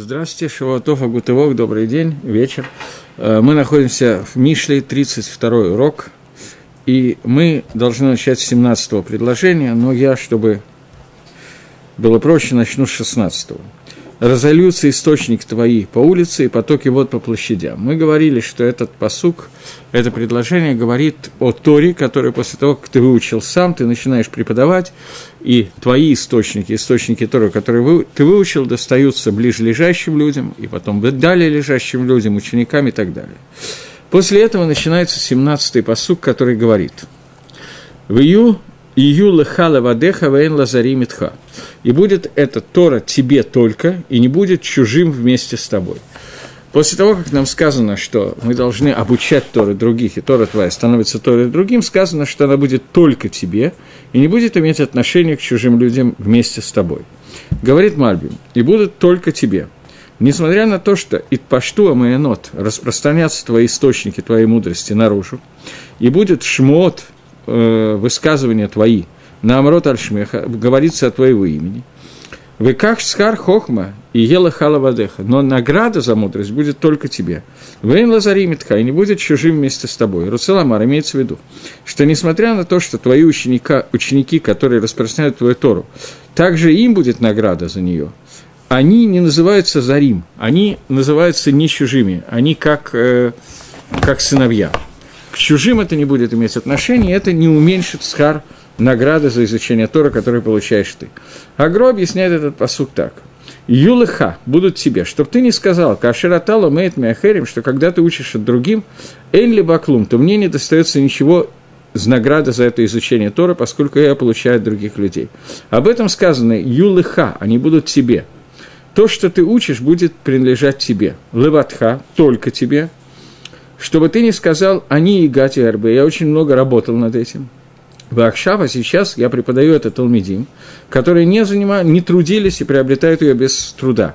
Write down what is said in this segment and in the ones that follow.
Здравствуйте, Шавуатов, Агутывок, добрый день, вечер. Э, мы находимся в Мишле, 32 урок, и мы должны начать с 17 предложения, но я, чтобы было проще, начну с 16 -го разольются источник твои по улице и потоки вод по площадям. Мы говорили, что этот посук, это предложение говорит о Торе, который после того, как ты выучил сам, ты начинаешь преподавать, и твои источники, источники Торы, которые вы, ты выучил, достаются ближе лежащим людям, и потом далее лежащим людям, ученикам и так далее. После этого начинается 17-й посук, который говорит «Вию Ию лехала вадеха вейн лазари митха. И будет это Тора тебе только, и не будет чужим вместе с тобой. После того, как нам сказано, что мы должны обучать Торы других, и Тора твоя становится Торой другим, сказано, что она будет только тебе, и не будет иметь отношения к чужим людям вместе с тобой. Говорит Мальбим, и будут только тебе. Несмотря на то, что «Итпашту амаянот» распространятся твои источники, твоей мудрости наружу, и будет шмот, э, высказывания твои, на Амрот Альшмеха, говорится от твоего имени. Вы как схар хохма и ела халавадеха, но награда за мудрость будет только тебе. Вейн лазаримитха, и не будет чужим вместе с тобой. Руцеламар имеется в виду, что несмотря на то, что твои ученика, ученики, которые распространяют твою Тору, также им будет награда за нее, они не называются зарим, они называются не чужими, они как, э, как сыновья чужим это не будет иметь отношения, это не уменьшит схар награды за изучение Тора, который получаешь ты. Агро объясняет этот посук так. Юлыха будут тебе, чтобы ты не сказал, каширатало мейт мяхерим, что когда ты учишь от другим, эль баклум, то мне не достается ничего с награды за это изучение Тора, поскольку я получаю от других людей. Об этом сказано юлыха, они будут тебе. То, что ты учишь, будет принадлежать тебе. Леватха, только тебе, чтобы ты не сказал «они и Гати РБ». Я очень много работал над этим. В Ахшава сейчас я преподаю это Талмидим, которые не, занимают, не трудились и приобретают ее без труда.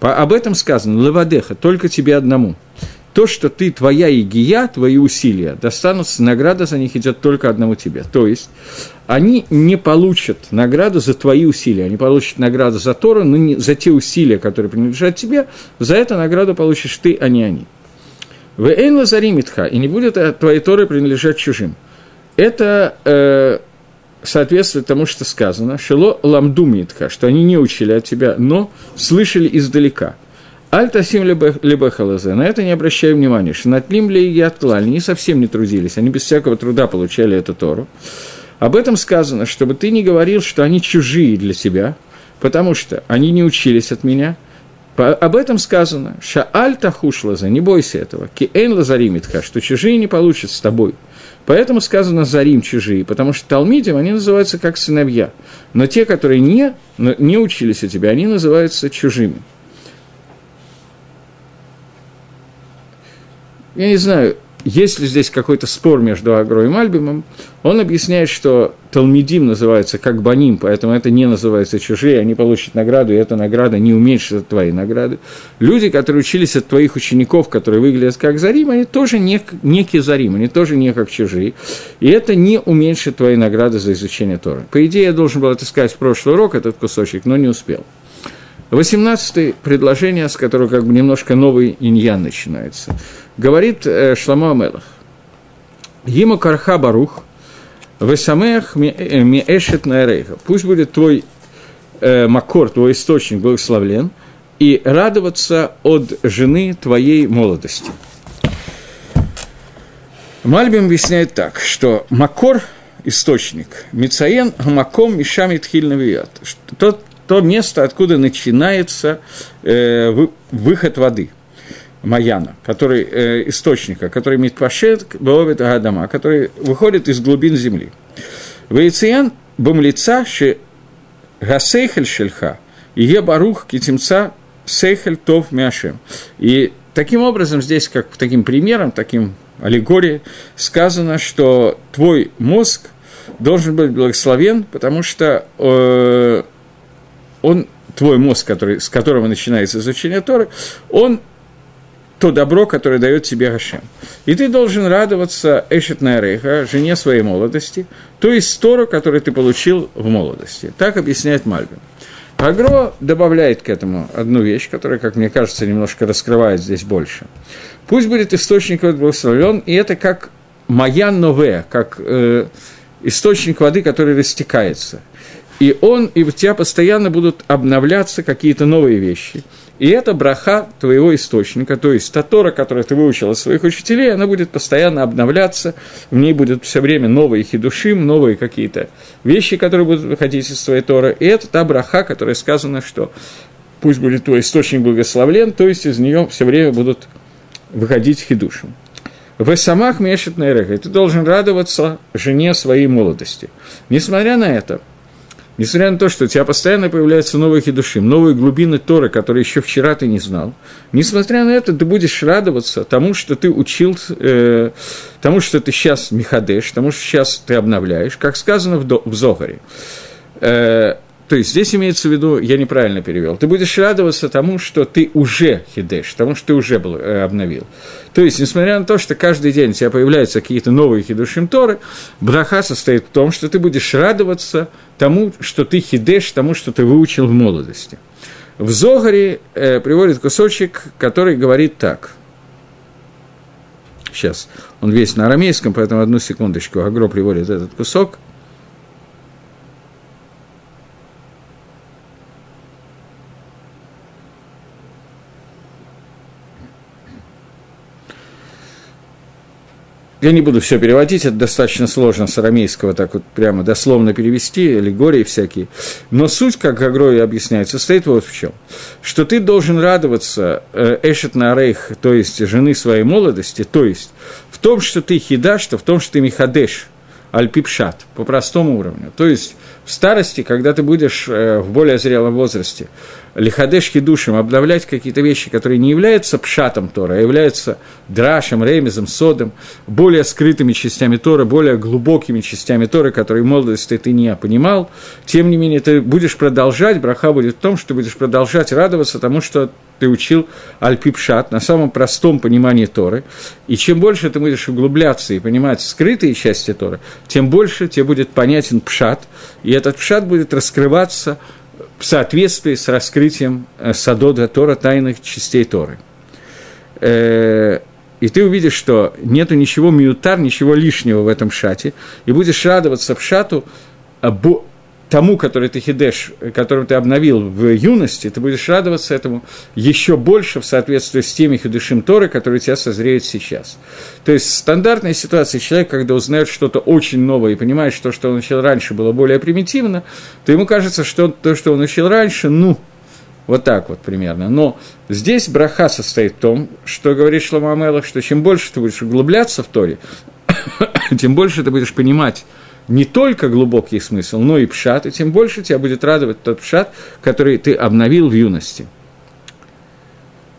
По, об этом сказано «Левадеха», только тебе одному. То, что ты, твоя игия, твои усилия, достанутся, награда за них идет только одному тебе. То есть, они не получат награду за твои усилия, они получат награду за Тору, но не за те усилия, которые принадлежат тебе, за это награду получишь ты, а не они. В Эйн Лазаримитха, и не будет твоей Торы принадлежать чужим. Это э, соответствует тому, что сказано, Шело Ламдумнитха, что они не учили от тебя, но слышали издалека. Аль-Тасим Лебехалазе, на это не обращай внимания, что Натлим ли и они совсем не трудились, они без всякого труда получали эту Тору. Об этом сказано, чтобы ты не говорил, что они чужие для тебя, потому что они не учились от меня – об этом сказано. Шааль тахушлаза, не бойся этого. Киэн лазаримитха, что чужие не получат с тобой. Поэтому сказано «зарим чужие», потому что талмидим, они называются как сыновья. Но те, которые не, не учились у тебя, они называются чужими. Я не знаю, есть ли здесь какой-то спор между Агро и Мальбимом, он объясняет, что Талмидим называется как Баним, поэтому это не называется чужие, они получат награду, и эта награда не уменьшит твоей награды. Люди, которые учились от твоих учеников, которые выглядят как Зарим, они тоже не, некие Зарим, они тоже не как чужие, и это не уменьшит твои награды за изучение Торы. По идее, я должен был это сказать в прошлый урок, этот кусочек, но не успел. 18 предложение, с которого как бы немножко новый иньян начинается. Говорит э, Амелах. Ему карха барух, весамех миэшет наэрейха. Пусть будет твой э, макор, твой источник благословлен, и радоваться от жены твоей молодости. Мальбим объясняет так, что макор – источник, мицаен маком мишами тхильнавият. Тот то место, откуда начинается э, выход воды, Маяна, который, э, источника, который Митпашет, Баовит Агадама, который выходит из глубин земли. Вейциен бумлица ше гасейхель шельха, и барух китимца сейхель тов мяшем. И таким образом здесь, как таким примером, таким аллегорией, сказано, что твой мозг должен быть благословен, потому что э, он, твой мозг, который, с которого начинается изучение Торы, он то добро, которое дает тебе Гашем. И ты должен радоваться Эшет Найреха, жене своей молодости, то есть Тору, которую ты получил в молодости. Так объясняет Мальбин. Агро добавляет к этому одну вещь, которая, как мне кажется, немножко раскрывает здесь больше. Пусть будет источник благословлен, и это как моя нове, как э, источник воды, который растекается. И он, и у тебя постоянно будут обновляться какие-то новые вещи. И это браха твоего источника, то есть та Тора, которую ты выучил от своих учителей, она будет постоянно обновляться, в ней будут все время новые хидушим, новые какие-то вещи, которые будут выходить из твоей Торы. И это та браха, которая сказано, что пусть будет твой источник благословлен, то есть из нее все время будут выходить хидушим. В самах мешет на и ты должен радоваться жене своей молодости. Несмотря на это, Несмотря на то, что у тебя постоянно появляются новые хидушим, новые глубины Торы, которые еще вчера ты не знал, несмотря на это, ты будешь радоваться тому, что ты учил, э, тому, что ты сейчас мехадеш, тому, что сейчас ты обновляешь, как сказано в, в Зогаре. Э, то есть здесь имеется в виду, я неправильно перевел, ты будешь радоваться тому, что ты уже хидеш, тому, что ты уже был, э, обновил. То есть, несмотря на то, что каждый день у тебя появляются какие-то новые хидушим Торы, браха состоит в том, что ты будешь радоваться тому, что ты хидеш, тому, что ты выучил в молодости. В Зогаре э, приводит кусочек, который говорит так. Сейчас, он весь на арамейском, поэтому одну секундочку, Агро приводит этот кусок – Я не буду все переводить, это достаточно сложно с арамейского так вот прямо дословно перевести, аллегории всякие. Но суть, как Гагрой объясняет, состоит вот в чем. Что ты должен радоваться э, Эшет на Рейх, то есть жены своей молодости, то есть в том, что ты хидаш, что в том, что ты михадеш, альпипшат, по простому уровню. То есть в старости, когда ты будешь э, в более зрелом возрасте, лихадешки душем обновлять какие-то вещи, которые не являются пшатом Тора, а являются драшем, ремезом, содом, более скрытыми частями Тора, более глубокими частями Торы, которые в молодости ты не понимал, тем не менее ты будешь продолжать, браха будет в том, что ты будешь продолжать радоваться тому, что ты учил Альпипшат на самом простом понимании Торы. И чем больше ты будешь углубляться и понимать скрытые части Торы, тем больше тебе будет понятен Пшат, и этот Пшат будет раскрываться в соответствии с раскрытием э, Садода Тора, тайных частей Торы. Э, и ты увидишь, что нету ничего миутар, ничего лишнего в этом шате, и будешь радоваться в шату тому, который ты хидеш, которым ты обновил в юности, ты будешь радоваться этому еще больше в соответствии с теми хидушим Торы, которые у тебя созреют сейчас. То есть стандартная ситуация человек, когда узнает что-то очень новое и понимает, что, что он учил раньше, было более примитивно, то ему кажется, что то, что он учил раньше, ну, вот так вот примерно. Но здесь браха состоит в том, что говорит Шлома Амелах, что чем больше ты будешь углубляться в Торе, тем больше ты будешь понимать не только глубокий смысл, но и пшат, и тем больше тебя будет радовать тот пшат, который ты обновил в юности.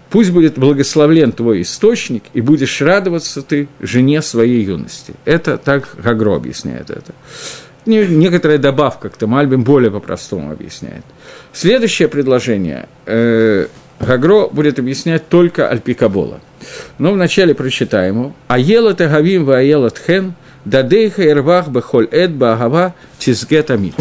Пусть будет благословлен твой источник, и будешь радоваться ты жене своей юности. Это так Гагро объясняет это. Некоторая добавка к Тамальбим более по-простому объясняет. Следующее предложение. Э, Гагро будет объяснять только Альпикабола. Но вначале прочитаем его. «Аела тагавим ва аела Дадейха ирвах бехоль эд багава тизгет амит.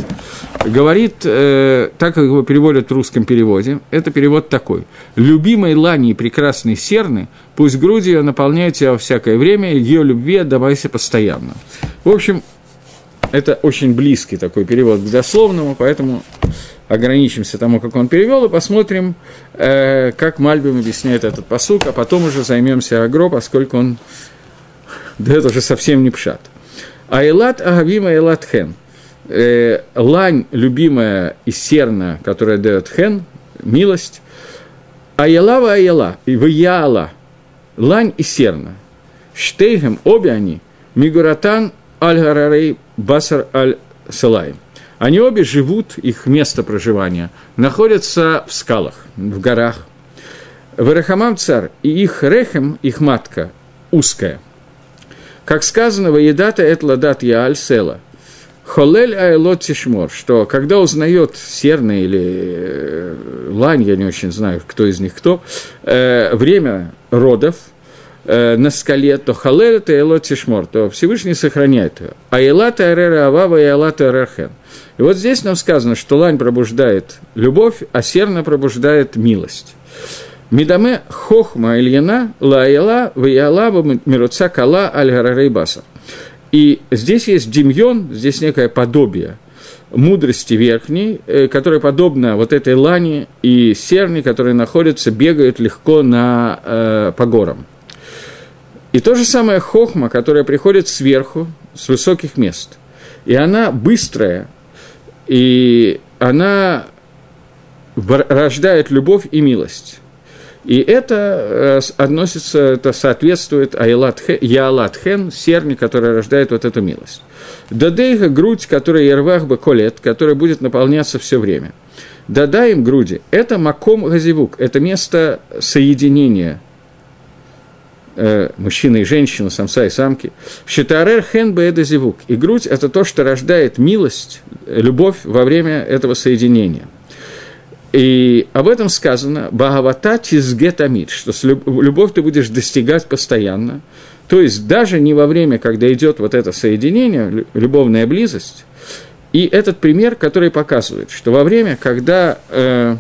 Говорит, э, так как его переводят в русском переводе, это перевод такой. «Любимой лани и прекрасной серны, пусть грудь ее наполняет тебя во всякое время, ее любви отдавайся постоянно». В общем, это очень близкий такой перевод к дословному, поэтому ограничимся тому, как он перевел, и посмотрим, э, как Мальбим объясняет этот посук, а потом уже займемся Агро, поскольку он да это уже совсем не пшат. Айлат Агавима Айлат Хен. Э, лань, любимая и серна, которая дает хен, милость. Аялава Аяла, и Ваяла, лань и серна. Штейгем, обе они, Мигуратан Аль-Гарарей Басар Аль-Салаем. Они обе живут, их место проживания находятся в скалах, в горах. Верахамам царь и их рехем, их матка, узкая – как сказано, «Воедата эт ладат яаль села». Холель айлот тишмор, что когда узнает серна или э, лань, я не очень знаю, кто из них кто, э, время родов э, на скале, то халель это айлот тишмор, то Всевышний сохраняет ее. А элата эрера авава и элата эрерхен – И вот здесь нам сказано, что лань пробуждает любовь, а серна пробуждает милость. Мидаме хохма ильяна лаяла ваяла мируца кала аль баса. И здесь есть демьон, здесь некое подобие мудрости верхней, э, которая подобна вот этой лане и серни, которые находятся, бегают легко на, э, по горам. И то же самое хохма, которая приходит сверху, с высоких мест. И она быстрая, и она рождает любовь и милость. И это э, относится, это соответствует Яалат Хен, серни, которая рождает вот эту милость. Дадейга – грудь, которая Ервах колет, которая будет наполняться все время. Дадаем груди – это Маком Газивук, это место соединения э, мужчины и женщины, самца и самки. Щитарер хен беэда зивук. И грудь – это то, что рождает милость, любовь во время этого соединения – и об этом сказано «Багавата тизгетамид», что любовь ты будешь достигать постоянно. То есть даже не во время, когда идет вот это соединение, любовная близость. И этот пример, который показывает, что во время, когда э,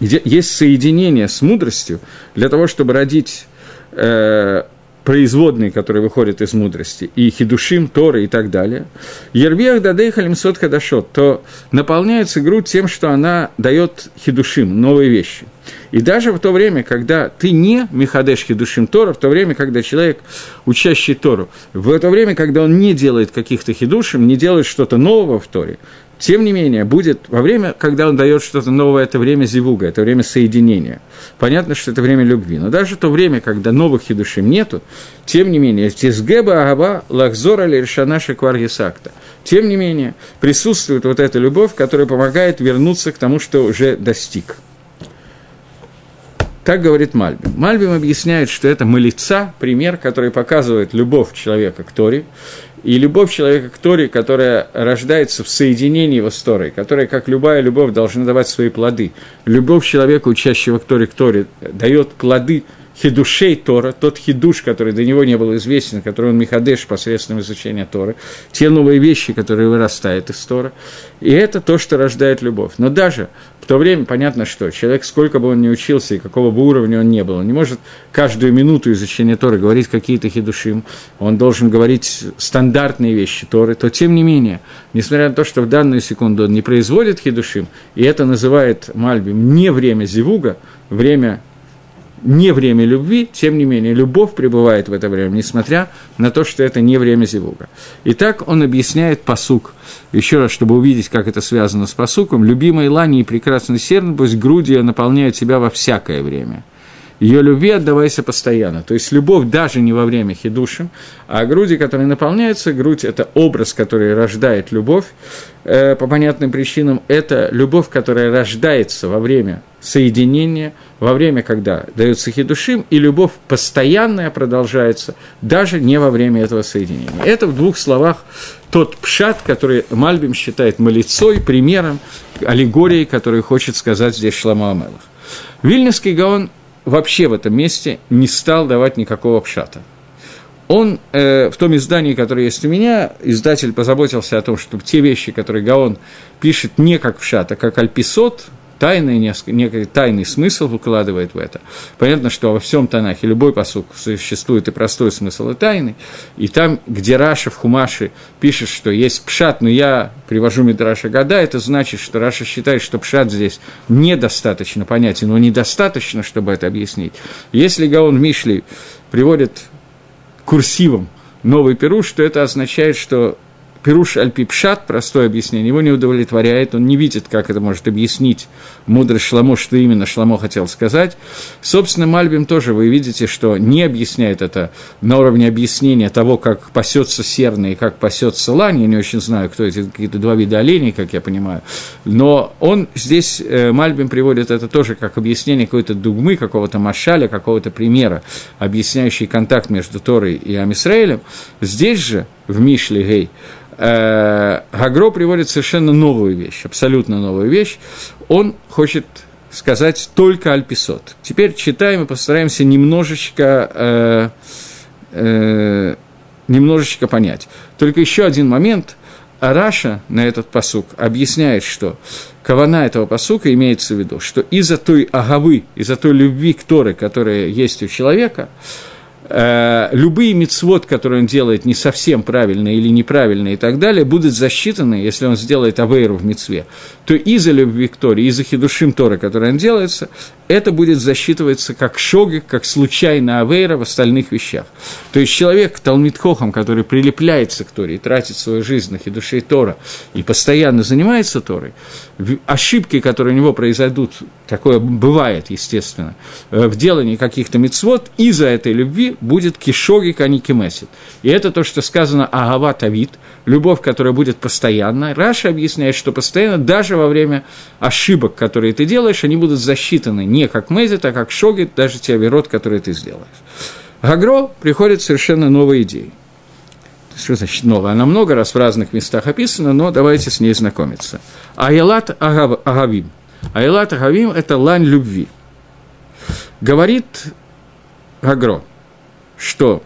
есть соединение с мудростью, для того, чтобы родить э, производные, которые выходят из мудрости, и хидушим, торы и так далее, ербех дадей халимсот хадашот, то наполняется грудь тем, что она дает хидушим, новые вещи. И даже в то время, когда ты не Михадеш Хидушим Тора, в то время, когда человек, учащий Тору, в это время, когда он не делает каких-то хидушим, не делает что-то нового в Торе, тем не менее, будет во время, когда он дает что-то новое, это время зивуга, это время соединения. Понятно, что это время любви. Но даже то время, когда новых хидушим нету, тем не менее, тизгеба агава лахзора лиршана шеквар есакта. Тем не менее, присутствует вот эта любовь, которая помогает вернуться к тому, что уже достиг. Так говорит Мальбим. Мальбим объясняет, что это молиться, пример, который показывает любовь человека к Торе, и любовь человека к Торе, которая рождается в соединении его с Торой, которая, как любая любовь, должна давать свои плоды. Любовь человека, учащего к Торе, к Торе, дает плоды хидушей Тора, тот хидуш, который до него не был известен, который он Михадеш посредством изучения Торы, те новые вещи, которые вырастают из Тора. И это то, что рождает любовь. Но даже в то время понятно, что человек, сколько бы он ни учился и какого бы уровня он не был, он не может каждую минуту изучения Торы говорить какие-то хидушим, он должен говорить стандартные вещи Торы, то тем не менее, несмотря на то, что в данную секунду он не производит хидушим, и это называет Мальбим не время зивуга, время не время любви, тем не менее, любовь пребывает в это время, несмотря на то, что это не время зевуга. Итак, он объясняет посук. Еще раз, чтобы увидеть, как это связано с посуком. «Любимой Лани и прекрасный серн, пусть грудью наполняют тебя во всякое время» ее любви отдавайся постоянно. То есть любовь даже не во время хидуши, а груди, которые наполняются, грудь – это образ, который рождает любовь, э, по понятным причинам, это любовь, которая рождается во время соединения, во время, когда дается хидушим, и любовь постоянная продолжается, даже не во время этого соединения. Это в двух словах тот пшат, который Мальбим считает малицой, примером, аллегорией, которую хочет сказать здесь Шлама Амелах. Вильнюсский Гаон вообще в этом месте не стал давать никакого пшата. Он э, в том издании, которое есть у меня, издатель позаботился о том, чтобы те вещи, которые Гаон пишет не как פשט, а как על פי סוד, тайный, некий тайный смысл выкладывает в это. Понятно, что во всем Танахе любой פסוק существует и простой смысл, и тайный. И там, где Раши в Хумаше пишет, что есть פשט, но я привожу מדרש אגדה, это значит, что Раши считает, что פשט здесь недостаточно понятен, но недостаточно, чтобы это объяснить. Если Гаон Мишли приводит курсивом новый пируш, то это означает, что Пируш Альпипшат, простое объяснение, его не удовлетворяет, он не видит, как это может объяснить мудрость Шламо, что именно Шламо хотел сказать. Собственно, Мальбим тоже, вы видите, что не объясняет это на уровне объяснения того, как пасется серна и как пасется лань, я не очень знаю, кто эти какие-то два вида оленей, как я понимаю, но он здесь, э, Мальбим приводит это тоже как объяснение какой-то дугмы, какого-то машаля, какого-то примера, объясняющий контакт между Торой и Амисраилем. Здесь же, в Мишле Гей, э, Гагро приводит совершенно новую вещь, абсолютно новую вещь. Он хочет сказать только Альписот. Теперь читаем и постараемся немножечко, э, э, немножечко понять. Только еще один момент. А Раша на этот посук объясняет, что кавана этого посука имеется в виду, что из-за той агавы, из-за той любви к Торы, которая есть у человека, Э, любые мицвод, которые он делает не совсем правильные или неправильные и так далее, будут засчитаны, если он сделает авейру в мицве, то из-за любви к Торе, из-за хидушим Торы, который он делается, это будет засчитываться как шоги, как случайная авейра в остальных вещах. То есть человек, Талмитхохам, который прилепляется к Торе и тратит свою жизнь на хидушей Тора и постоянно занимается Торой, ошибки, которые у него произойдут, такое бывает, естественно, э, в делании каких-то мицвод, из-за этой любви будет кишогик, а не кемесит. И это то, что сказано Агава Тавид, любовь, которая будет постоянно. Раша объясняет, что постоянно, даже во время ошибок, которые ты делаешь, они будут засчитаны не как мезит, а как шогит, даже те верот, которые ты сделаешь. Гагро приходит совершенно новой идеей. Что значит новая? Она много раз в разных местах описана, но давайте с ней знакомиться. Айлат Агавим. Айлат Агавим – это лань любви. Говорит Гагро, что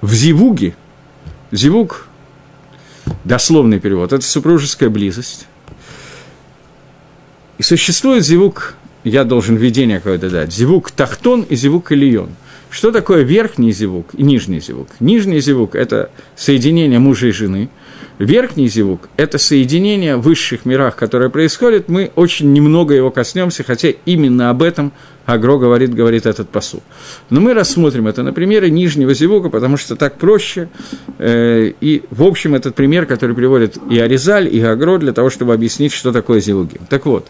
в Зивуге, Зивуг, дословный перевод, это супружеская близость. И существует Зивуг, я должен введение какое-то дать, Зивуг Тахтон и Зивуг Ильон. Что такое верхний зевук и нижний зевук? Нижний зевук – это соединение мужа и жены. Верхний зевук – это соединение в высших мирах, которое происходит. Мы очень немного его коснемся, хотя именно об этом Агро говорит, говорит этот посуд. Но мы рассмотрим это на примере нижнего зевука, потому что так проще. Э, и, в общем, этот пример, который приводит и Аризаль, и Агро, для того, чтобы объяснить, что такое зевуки. Так вот,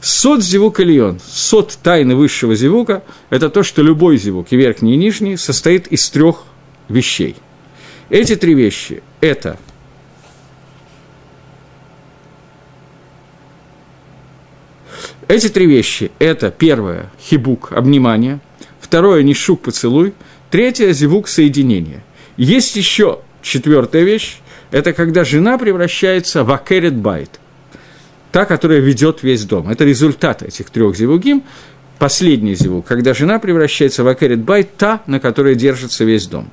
сот зевук Ильон, сот тайны высшего зевука – это то, что любой зевук, и верхний, и нижний, состоит из трех вещей. Эти три вещи – это – Эти три вещи – это первое – хибук, обнимание, второе – нишук, поцелуй, третье – зивук, соединение. Есть еще четвертая вещь – это когда жена превращается в акерет байт, та, которая ведет весь дом. Это результат этих трех зивугим. Последний зивук, когда жена превращается в акерет байт, та, на которой держится весь дом.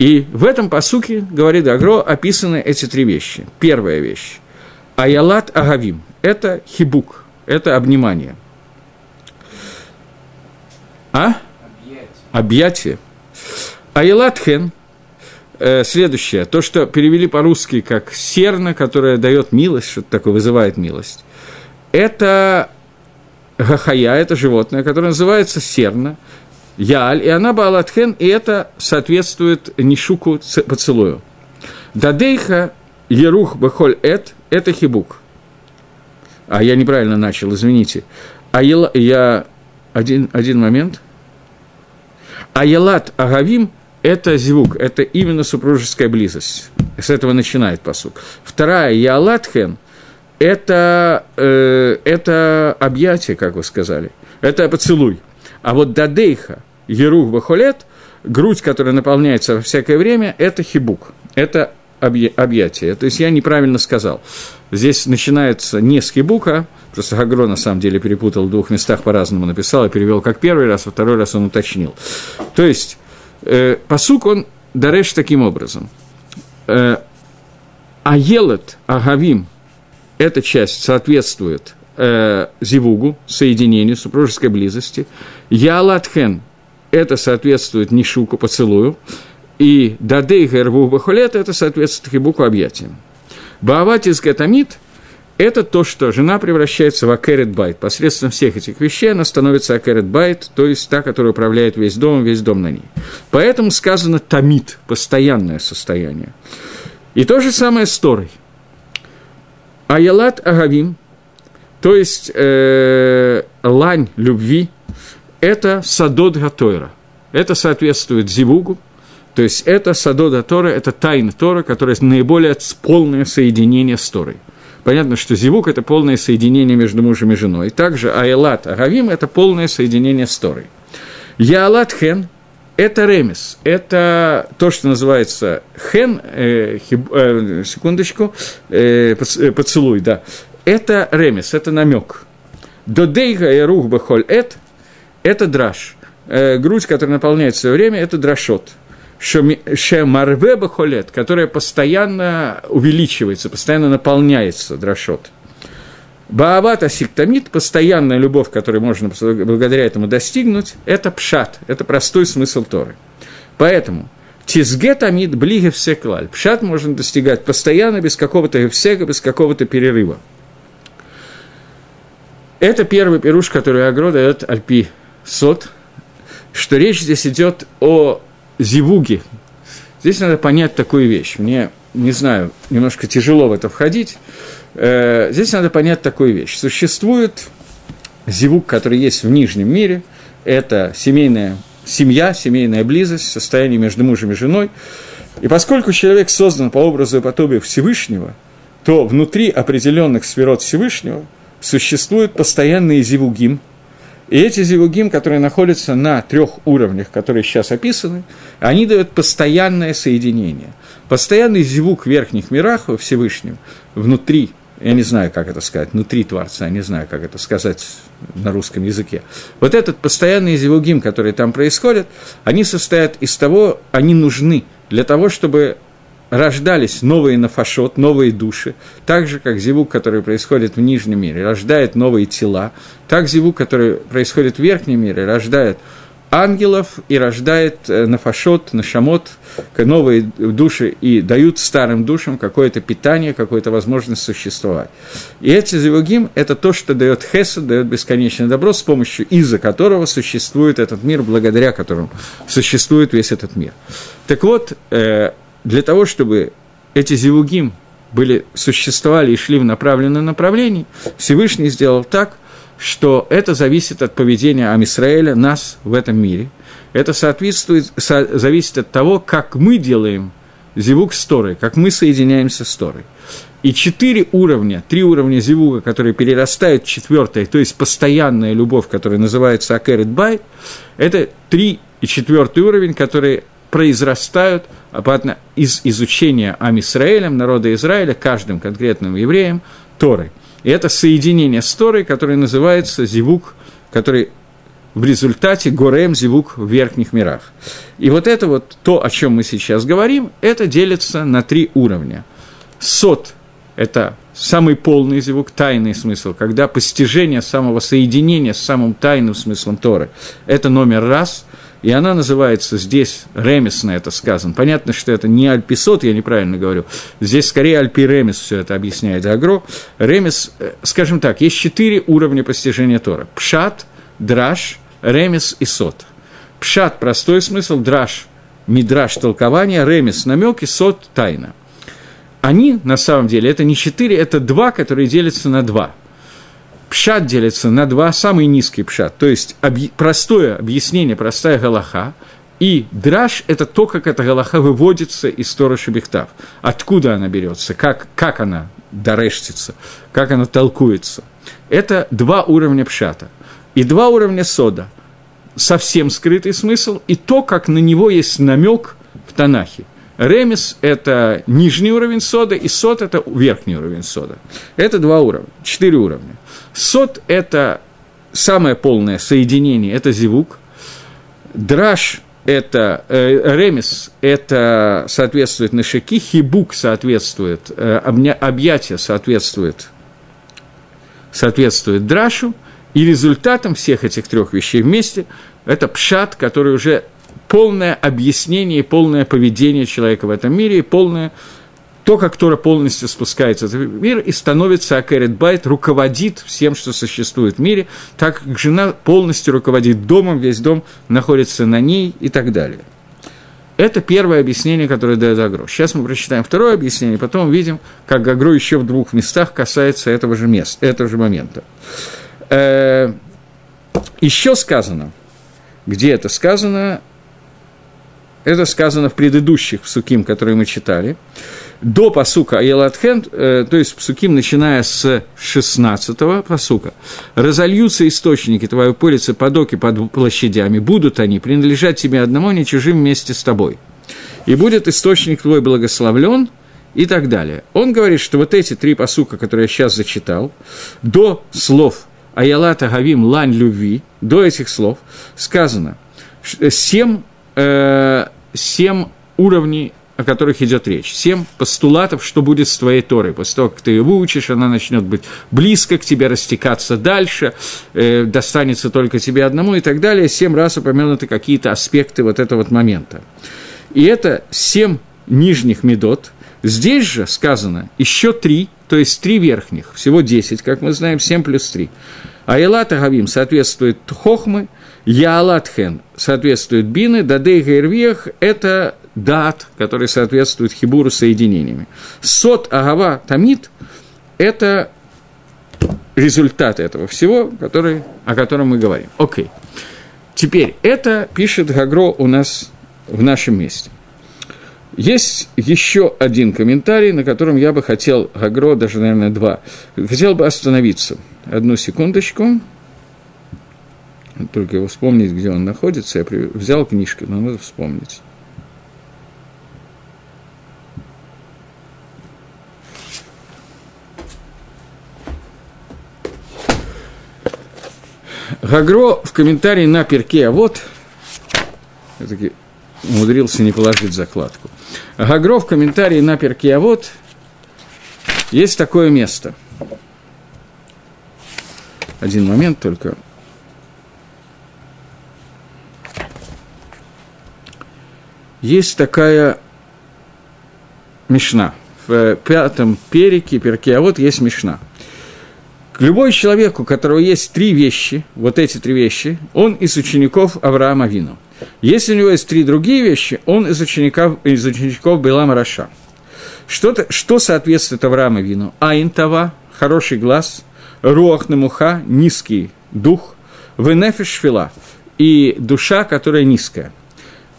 И в этом посуке, говорит Агро, описаны эти три вещи. Первая вещь – Аялат Агавим – это хибук, это обнимание. А? Объятие. Айлатхен, э, следующее, то, что перевели по-русски как серна, которая дает милость, что-то такое вызывает милость, это гахая, это животное, которое называется серна, Яаль, и она Баалатхен, и это соответствует Нишуку поцелую. Дадейха Ерух Бахоль Эт – это хибук. А я неправильно начал, извините. А я... Один, один момент. Аялат Агавим – это звук, это именно супружеская близость. С этого начинает посук. Вторая – Ялатхен – это, э, это объятие, как вы сказали. Это поцелуй. А вот Дадейха, Ерух Бахолет, грудь, которая наполняется во всякое время, это хибук. Это объятие. То есть я неправильно сказал. Здесь начинается не с кибука, просто Гагро на самом деле перепутал в двух местах по-разному написал и перевел как первый раз, а второй раз он уточнил. То есть э, פסוק он דורש таким образом. Э, אילת אהבים, эта часть соответствует э, зивугу, соединению, супружеской близости. יעלת חן, это соответствует нишуку, поцелую. И דדיה ירווך בכל עת – это соответствует хибуку объятиям. באהבתה תשגה תמיד – это то, что жена превращается в עקרת בית. Посредством всех этих вещей она становится עקרת בית, то есть та, которая управляет весь дом, весь дом на ней. Поэтому сказано тамид – постоянное состояние. И то же самое с Торой. Аялат агавим, то есть э, лань любви, это садот гатойра. Это соответствует зивугу, то есть это Садода Тора, это тайна Тора, которая наиболее полное соединение с Торой. Понятно, что зивук – это полное соединение между мужем и женой. Также айлат агавим – это полное соединение с Торой. Яалат хен – это ремес, это то, что называется хен, э, хиб, э, секундочку, э, э поцелуй, да. Это ремес, это намек. Додейга и рух бахоль эт – это драж. Э, грудь, которая наполняет все время, это драшот – шемарве бахолет, которая постоянно увеличивается, постоянно наполняется дрошот. Баавата сиктамид, постоянная любовь, которую можно благодаря этому достигнуть, это пшат, это простой смысл Торы. Поэтому тизге тамид блиге всеклаль. Пшат можно достигать постоянно, без какого-то всега, без какого-то перерыва. Это первый пируш, который Агро дает Альпи Сот, что речь здесь идет о зивуге. Здесь надо понять такую вещь. Мне, не знаю, немножко тяжело в это входить, Э, здесь надо понять такую вещь. Существует зивук, который есть в нижнем мире, это семейная семья, семейная близость, состояние между мужем и женой. И поскольку человек создан по образу и подобию Всевышнего, то внутри определенных сферот Всевышнего существуют постоянные зивугим. И эти зивугим, которые находятся на трех уровнях, которые сейчас описаны, они дают постоянное соединение. Постоянный зивук в верхних мирах во Всевышнем, внутри я не знаю, как это сказать, внутри Творца, я не знаю, как это сказать на русском языке. Вот этот постоянный зевугим, который там происходит, они состоят из того, они нужны для того, чтобы рождались новые нафашот, новые души, так же, как зевук, который происходит в нижнем мире, рождает новые тела, так зевук, который происходит в верхнем мире, рождает ангелов и рождает э, нафашот, нашамот, новые души и дают старым душам какое-то питание, какую-то возможность существовать. И эти зевугим – это то, что дает хесед, дает бесконечное добро, с помощью из-за которого существует этот мир, благодаря которому существует весь этот мир. Так вот, э, для того, чтобы эти зевугим были, существовали и шли в направленном направлении, Всевышний сделал так, что это зависит от поведения Амисраэля, нас в этом мире. Это соответствует, со, зависит от того, как мы делаем зивук с Торой, как мы соединяемся с Торой. И четыре уровня, три уровня зивуга, которые перерастают в четвертое, то есть постоянная любовь, которая называется Акерет Бай, это три и четвертый уровень, которые произрастают из изучения Амисраэлем, народа Израиля, каждым конкретным евреем, Торой – и это соединение с Торой, которое называется зивук, который в результате горем зивук в верхних мирах. И вот это вот то, о чем мы сейчас говорим, это делится на три уровня. Сот – это самый полный зивук, тайный смысл, когда постижение самого соединения с самым тайным смыслом Торы – это номер раз – и она называется здесь, ремес на это сказано. Понятно, что это не альписот, я неправильно говорю. Здесь скорее альпиремес все это объясняет Агро. Ремес, э, скажем так, есть четыре уровня постижения Тора. Пшат, драш, ремес и сот. Пшат – простой смысл, драш – мидраш – толкование, ремес – намек и сот – тайна. Они, на самом деле, это не четыре, это два, которые делятся на два – пшат делится на два, самый низкий пшат, то есть объ... простое объяснение, простая галаха, и драж – это то, как эта галаха выводится из Тора Шебехтав. Откуда она берется, как, как она дорештится, как она толкуется. Это два уровня пшата. И два уровня сода. Совсем скрытый смысл, и то, как на него есть намек в Танахе. Ремес – это нижний уровень сода, и сод – это верхний уровень сода. Это два уровня, четыре уровня. Сот – это самое полное соединение, это зивук. Драж – это э, ремес, это соответствует нашики, хибук соответствует, э, объятие соответствует, соответствует драшу, и результатом всех этих трех вещей вместе – это пшат, который уже полное объяснение и полное поведение человека в этом мире, и полное то, как Тора полностью спускается в мир и становится Акерет Байт, руководит всем, что существует в мире, так как жена полностью руководит домом, весь дом находится на ней и так далее. Это первое объяснение, которое дает Агро. Сейчас мы прочитаем второе объяснение, потом увидим, как Агро еще в двух местах касается этого же места, этого же момента. Э, еще сказано, где это сказано, это сказано в предыдущих псуким, которые мы читали, до посука Аелатхен, э, то есть псуким, начиная с 16-го посука, разольются источники твоей полицы подоки под площадями, будут они принадлежать тебе одному, а не чужим вместе с тобой. И будет источник твой благословлен, и так далее. Он говорит, что вот эти три посука, которые я сейчас зачитал, до слов Аялата Гавим Лань Любви, до этих слов сказано, семь э, семь уровней о которых идет речь. Семь постулатов, что будет с твоей Торой. После того, как ты ее выучишь, она начнет быть близко к тебе, растекаться дальше, э, достанется только тебе одному и так далее. Семь раз упомянуты какие-то аспекты вот этого вот момента. И это семь нижних медот. Здесь же сказано еще три, то есть три верхних, всего десять, как мы знаем, семь плюс три. А Элат Агавим соответствует Хохмы, Яалатхен соответствует Бины, Дадей Гейрвиях – это дат, который соответствует хибуру соединениями. Сот Агава Тамид – это результат этого всего, который, о котором мы говорим. Окей. Теперь, это пишет Гагро у нас в нашем месте. Есть еще один комментарий, на котором я бы хотел, Гагро, даже, наверное, два, хотел бы остановиться. Одну секундочку. Только его вспомнить, где он находится. Я взял книжку, но надо вспомнить. Гагро в комментарии на перке, а вот, я таки умудрился не положить закладку. Гагро в комментарии на перке, а вот, есть такое место. Один момент только. Есть такая мешна. В пятом перике, перке, а вот есть мешна – Любой человек, у которого есть три вещи, вот эти три вещи, он из учеников Авраама Вину. Если у него есть три другие вещи, он из учеников, из учеников Белама Раша. Что, что соответствует Аврааму Вину? Аинтава, хороший глаз, руах намуха, низкий дух, венефиш швила, и душа, которая низкая.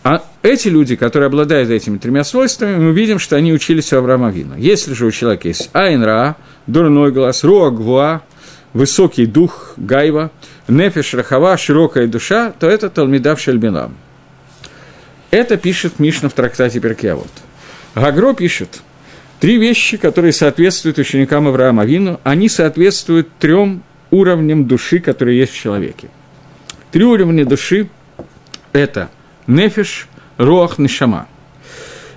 А эти люди, которые обладают этими тремя свойствами, мы видим, что они учились у Авраама Вина. Если же у человека есть Айнра, дурной глаз, руах гвуа, высокий дух Гайва, нефиш рахава, широкая душа, то это Талмидав Шельбинам. Это пишет Мишна в трактате Перкеавод. Гагро пишет, три вещи, которые соответствуют ученикам Авраама Вину, они соответствуют трем уровням души, которые есть в человеке. Три уровня души – это нефиш, роах, нишама.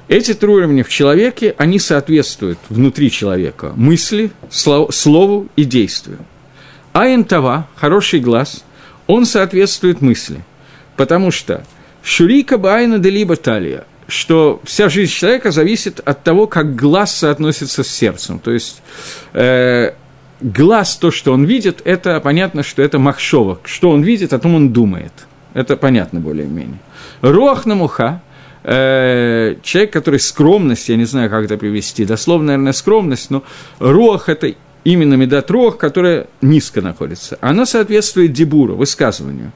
Эти три уровня в человеке, они соответствуют внутри человека мысли, слову и действию – Айн Това, хороший глаз, он соответствует мысли. Потому что Шурика Байна Делиба Талия, что вся жизнь человека зависит от того, как глаз соотносится с сердцем. То есть э, глаз, то, что он видит, это понятно, что это махшова. Что он видит, о том он думает. Это понятно более-менее. Руах на муха, э, человек, который скромность, я не знаю, как это привести, дословно, наверное, скромность, но руах – это именно Медатрох, которая низко находится, она соответствует Дебуру, высказыванию.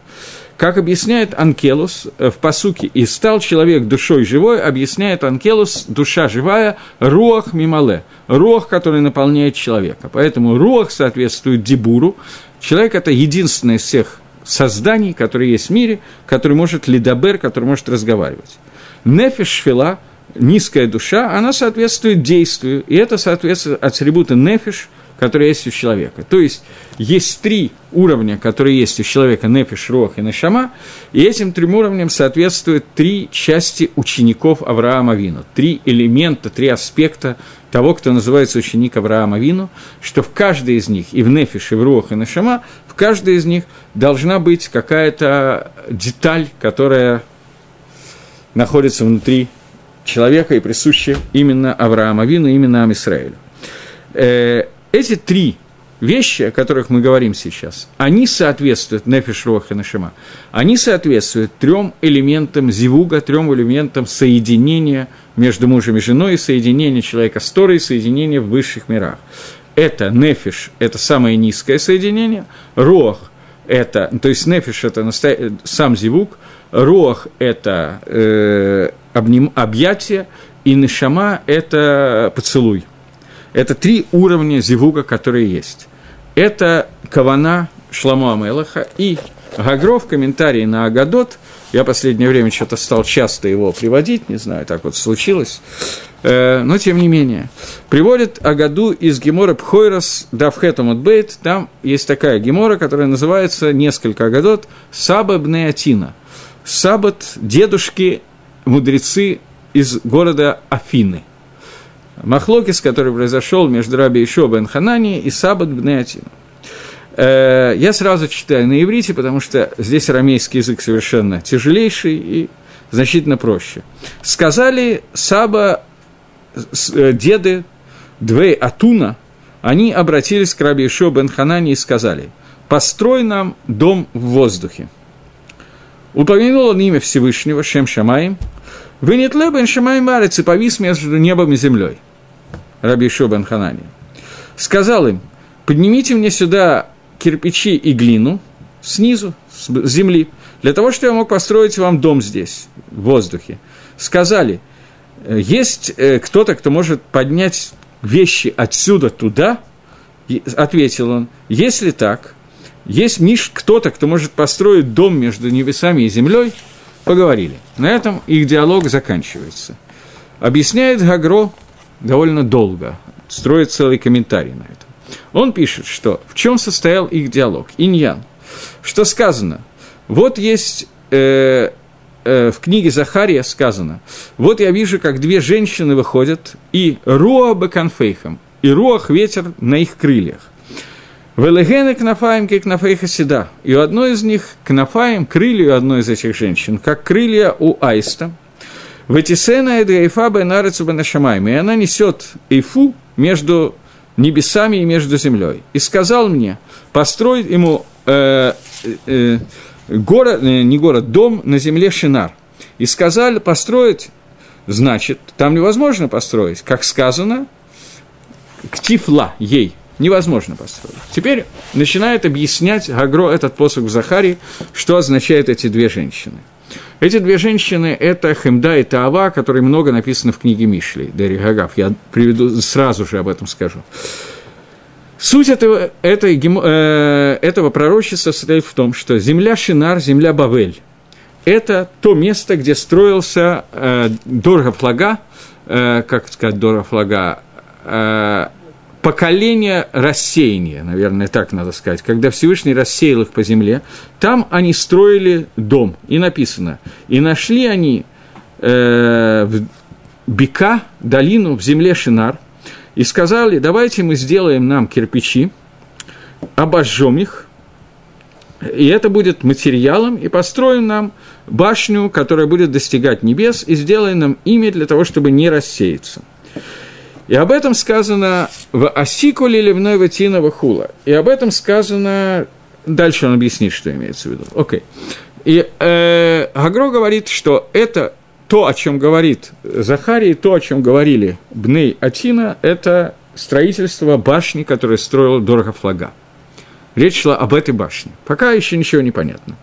Как объясняет Анкелус э, в посуке «И стал человек душой живой», объясняет Анкелус «душа живая, руах мимале», руах, который наполняет человека. Поэтому руах соответствует Дебуру. Человек – это единственное из всех созданий, которые есть в мире, который может лидабер, который может разговаривать. Нефиш швела, низкая душа, она соответствует действию, и это соответствует атрибуты нефиш – которые есть у человека. То есть есть три уровня, которые есть у человека, Нефиш, Рох и Нашама, и этим трем уровням соответствуют три части учеников Авраама Вину, три элемента, три аспекта того, кто называется ученик Авраама Вину, что в каждой из них, и в Нефиш, и в Рох, и Нашама, в каждой из них должна быть какая-то деталь, которая находится внутри человека и присуща именно Авраама Вину, именно Амисраилю. Э, эти три вещи, о которых мы говорим сейчас, они соответствуют, нефиш, рох и нашима, они соответствуют трем элементам зивуга, трем элементам соединения между мужем и женой, соединения человека с Торой, соединения в высших мирах. Это нефиш, это самое низкое соединение, рох, это, то есть нефиш – это настоя... сам зивук, рох – это э, обним... объятие, и нишама – это поцелуй. Это три уровня зивуга, которые есть. Это кавана Шламу Амелаха и Гагро в комментарии на Агадот, я последнее время что-то стал часто его приводить, не знаю, так вот случилось, э, но тем не менее. Приводит Агаду из Гемора Пхойрос Давхетом Бейт, там есть такая Гемора, которая называется несколько Агадот Саба Бнеатина. Сабат дедушки мудрецы из города Афины. Махлокис, который произошел между Раби Ишо бен Ханани и Сабат Э, я сразу читаю на иврите, потому что здесь арамейский язык совершенно тяжелейший и значительно проще. Сказали Саба, э, деды Двей Атуна, они обратились к Раби Ишо бен Ханани и сказали, построй нам дом в воздухе. Упомянул он имя Всевышнего, Шем Шамаем, вынет бен Шамаем Арец и повис между небом и землей. Раби Ишо бен Ханани. Сказал им, поднимите мне сюда кирпичи и глину снизу, с земли, для того, чтобы я мог построить вам дом здесь, в воздухе. Сказали, «Э, есть э, кто-то, кто может поднять вещи отсюда туда, ответил он, если так, есть Миш кто-то, кто может построить дом между небесами и землей, поговорили. На этом их диалог заканчивается. Объясняет Гагро довольно долго, строит целый комментарий на это. Он пишет, что в чем состоял их диалог, иньян, что сказано, вот есть э, э, в книге Захария сказано, вот я вижу, как две женщины выходят, и руа беканфейхам, и руах ветер на их крыльях. Велегены кнафаем ки кнафейха седа. И у одной из них кнафаем, крылья у одной из этих женщин, как крылья у аиста. Ветисена эдга эйфа бенарецу бенашамаем. И она несет эйфу между небесами и между землей. И сказал мне, построй ему э, э, город, э, не город, дом на земле Шинар. И сказали построить, значит, там невозможно построить, как сказано, ктифла ей, невозможно построить. Теперь начинает объяснять Гагро этот посох в Захаре, что означают эти две женщины. Эти две женщины – это Хемда и Таава, которые много написано в книге Мишли, Дери Гагав. Я приведу, сразу же об этом скажу. Суть этого, этой, э, этого пророчества состоит в том, что земля Шинар, земля Бавель – это то место, где строился э, Дорога Флага, э, как сказать Дорога Флага, э, поколение рассеяния, наверное, так надо сказать, когда Всевышний рассеял их по земле, там они строили дом, и написано, и нашли они э, Бека, долину в земле Шинар, и сказали, давайте мы сделаем нам кирпичи, обожжем их, и это будет материалом, и построим нам башню, которая будет достигать небес, и сделаем нам имя для того, чтобы не рассеяться. И об этом сказано в Осикуле Ливной Ватинова Хула. И об этом сказано... Дальше он объяснит, что имеется в виду. Окей. Okay. И э, Гагро говорит, что это то, о чем говорит Захарий, то, о чем говорили Бней Атина, это строительство башни, которую строил Дорого Флага. Речь шла об этой башне. Пока еще ничего не понятно.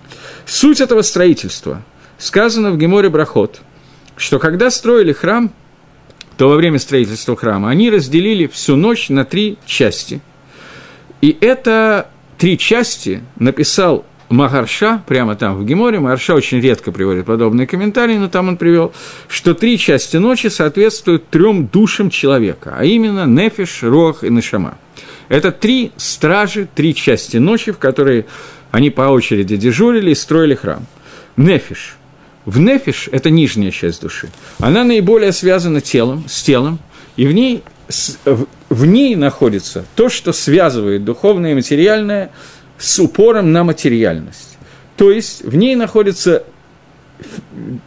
Суть этого строительства сказано в Геморе Брахот, что когда строили храм, то во время строительства храма, они разделили всю ночь на три части. И это три части написал Магарша, прямо там в Геморе, Магарша очень редко приводит подобные комментарии, но там он привел, что три части ночи соответствуют трем душам человека, а именно Нефиш, Рох и Нашама. Это три стражи, три части ночи, в которые они по очереди дежурили и строили храм. Нефиш – в нефиш – это нижняя часть души. Она наиболее связана телом, с телом, и в ней, в ней находится то, что связывает духовное и материальное с упором на материальность. То есть в ней находятся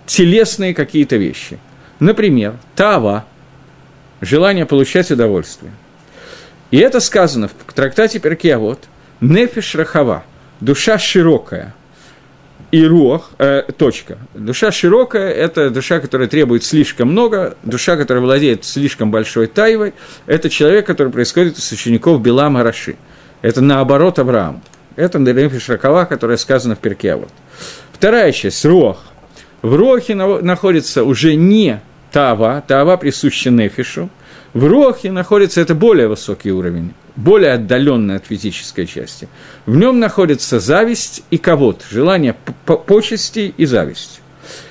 телесные какие-то вещи. Например, тава – желание получать удовольствие. И это сказано в трактате Перкиавод – нефиш рахава – душа широкая – и рух, э, точка. Душа широкая – это душа, которая требует слишком много, душа, которая владеет слишком большой тайвой, это человек, который происходит из учеников Билама Раши. Это наоборот Авраам. Это Нерефиш Ракава, которая сказана в перке. Вот. Вторая часть – Рох. В Рохе находится уже не Тава, Тава присуща Нефишу, в Рохе находится, это более высокий уровень, более отдаленное от физической части. В нем находится зависть и ковод, желание почести и зависть.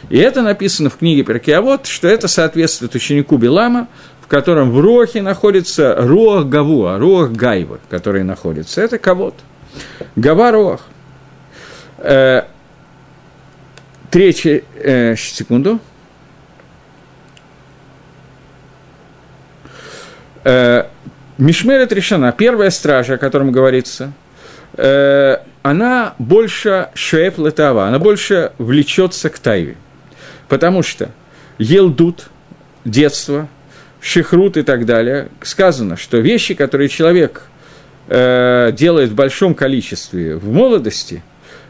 И это написано в книге Перкиавод, что это соответствует ученику Билама, в котором в Рохе находится Рох Гавуа, Рох Гайва, который находится. Это ковод. Гава Рох. Э, третье, э, секунду. Э, Мишмерет решена, первая стража, о котором говорится, э, она больше шеп летава, она больше влечется к тайве. Потому что елдут, детство, шихрут и так далее, сказано, что вещи, которые человек э, делает в большом количестве в молодости,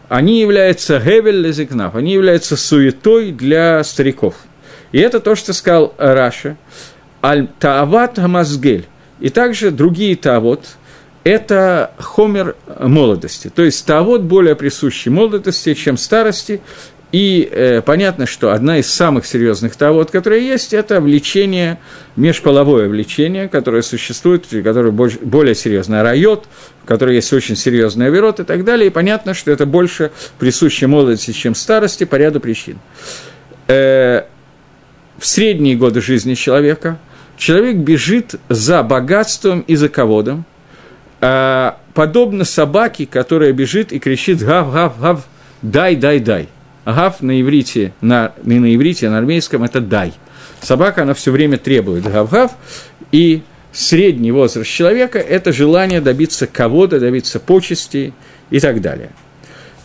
они являются гевель лезикнав, они являются суетой для стариков. И это то, что сказал Раша, аль-таават хамазгель, и также другие тавот – это хомер молодости. То есть тавот более присущий молодости, чем старости. И э, понятно, что одна из самых серьезных тавот, которые есть, это влечение, межполовое влечение, которое существует, которое больше, более серьезное, райот, в которой есть очень серьезный оверот и так далее. И понятно, что это больше присуще молодости, чем старости по ряду причин. Э, в средние годы жизни человека – человек бежит за богатством и за ководом, а, подобно собаке, которая бежит и кричит «гав, гав, гав, дай, дай, дай». Гав на иврите, на, не на иврите, а на армейском – это «дай». Собака, она все время требует гав-гав, и средний возраст человека – это желание добиться кого-то, добиться почести и так далее.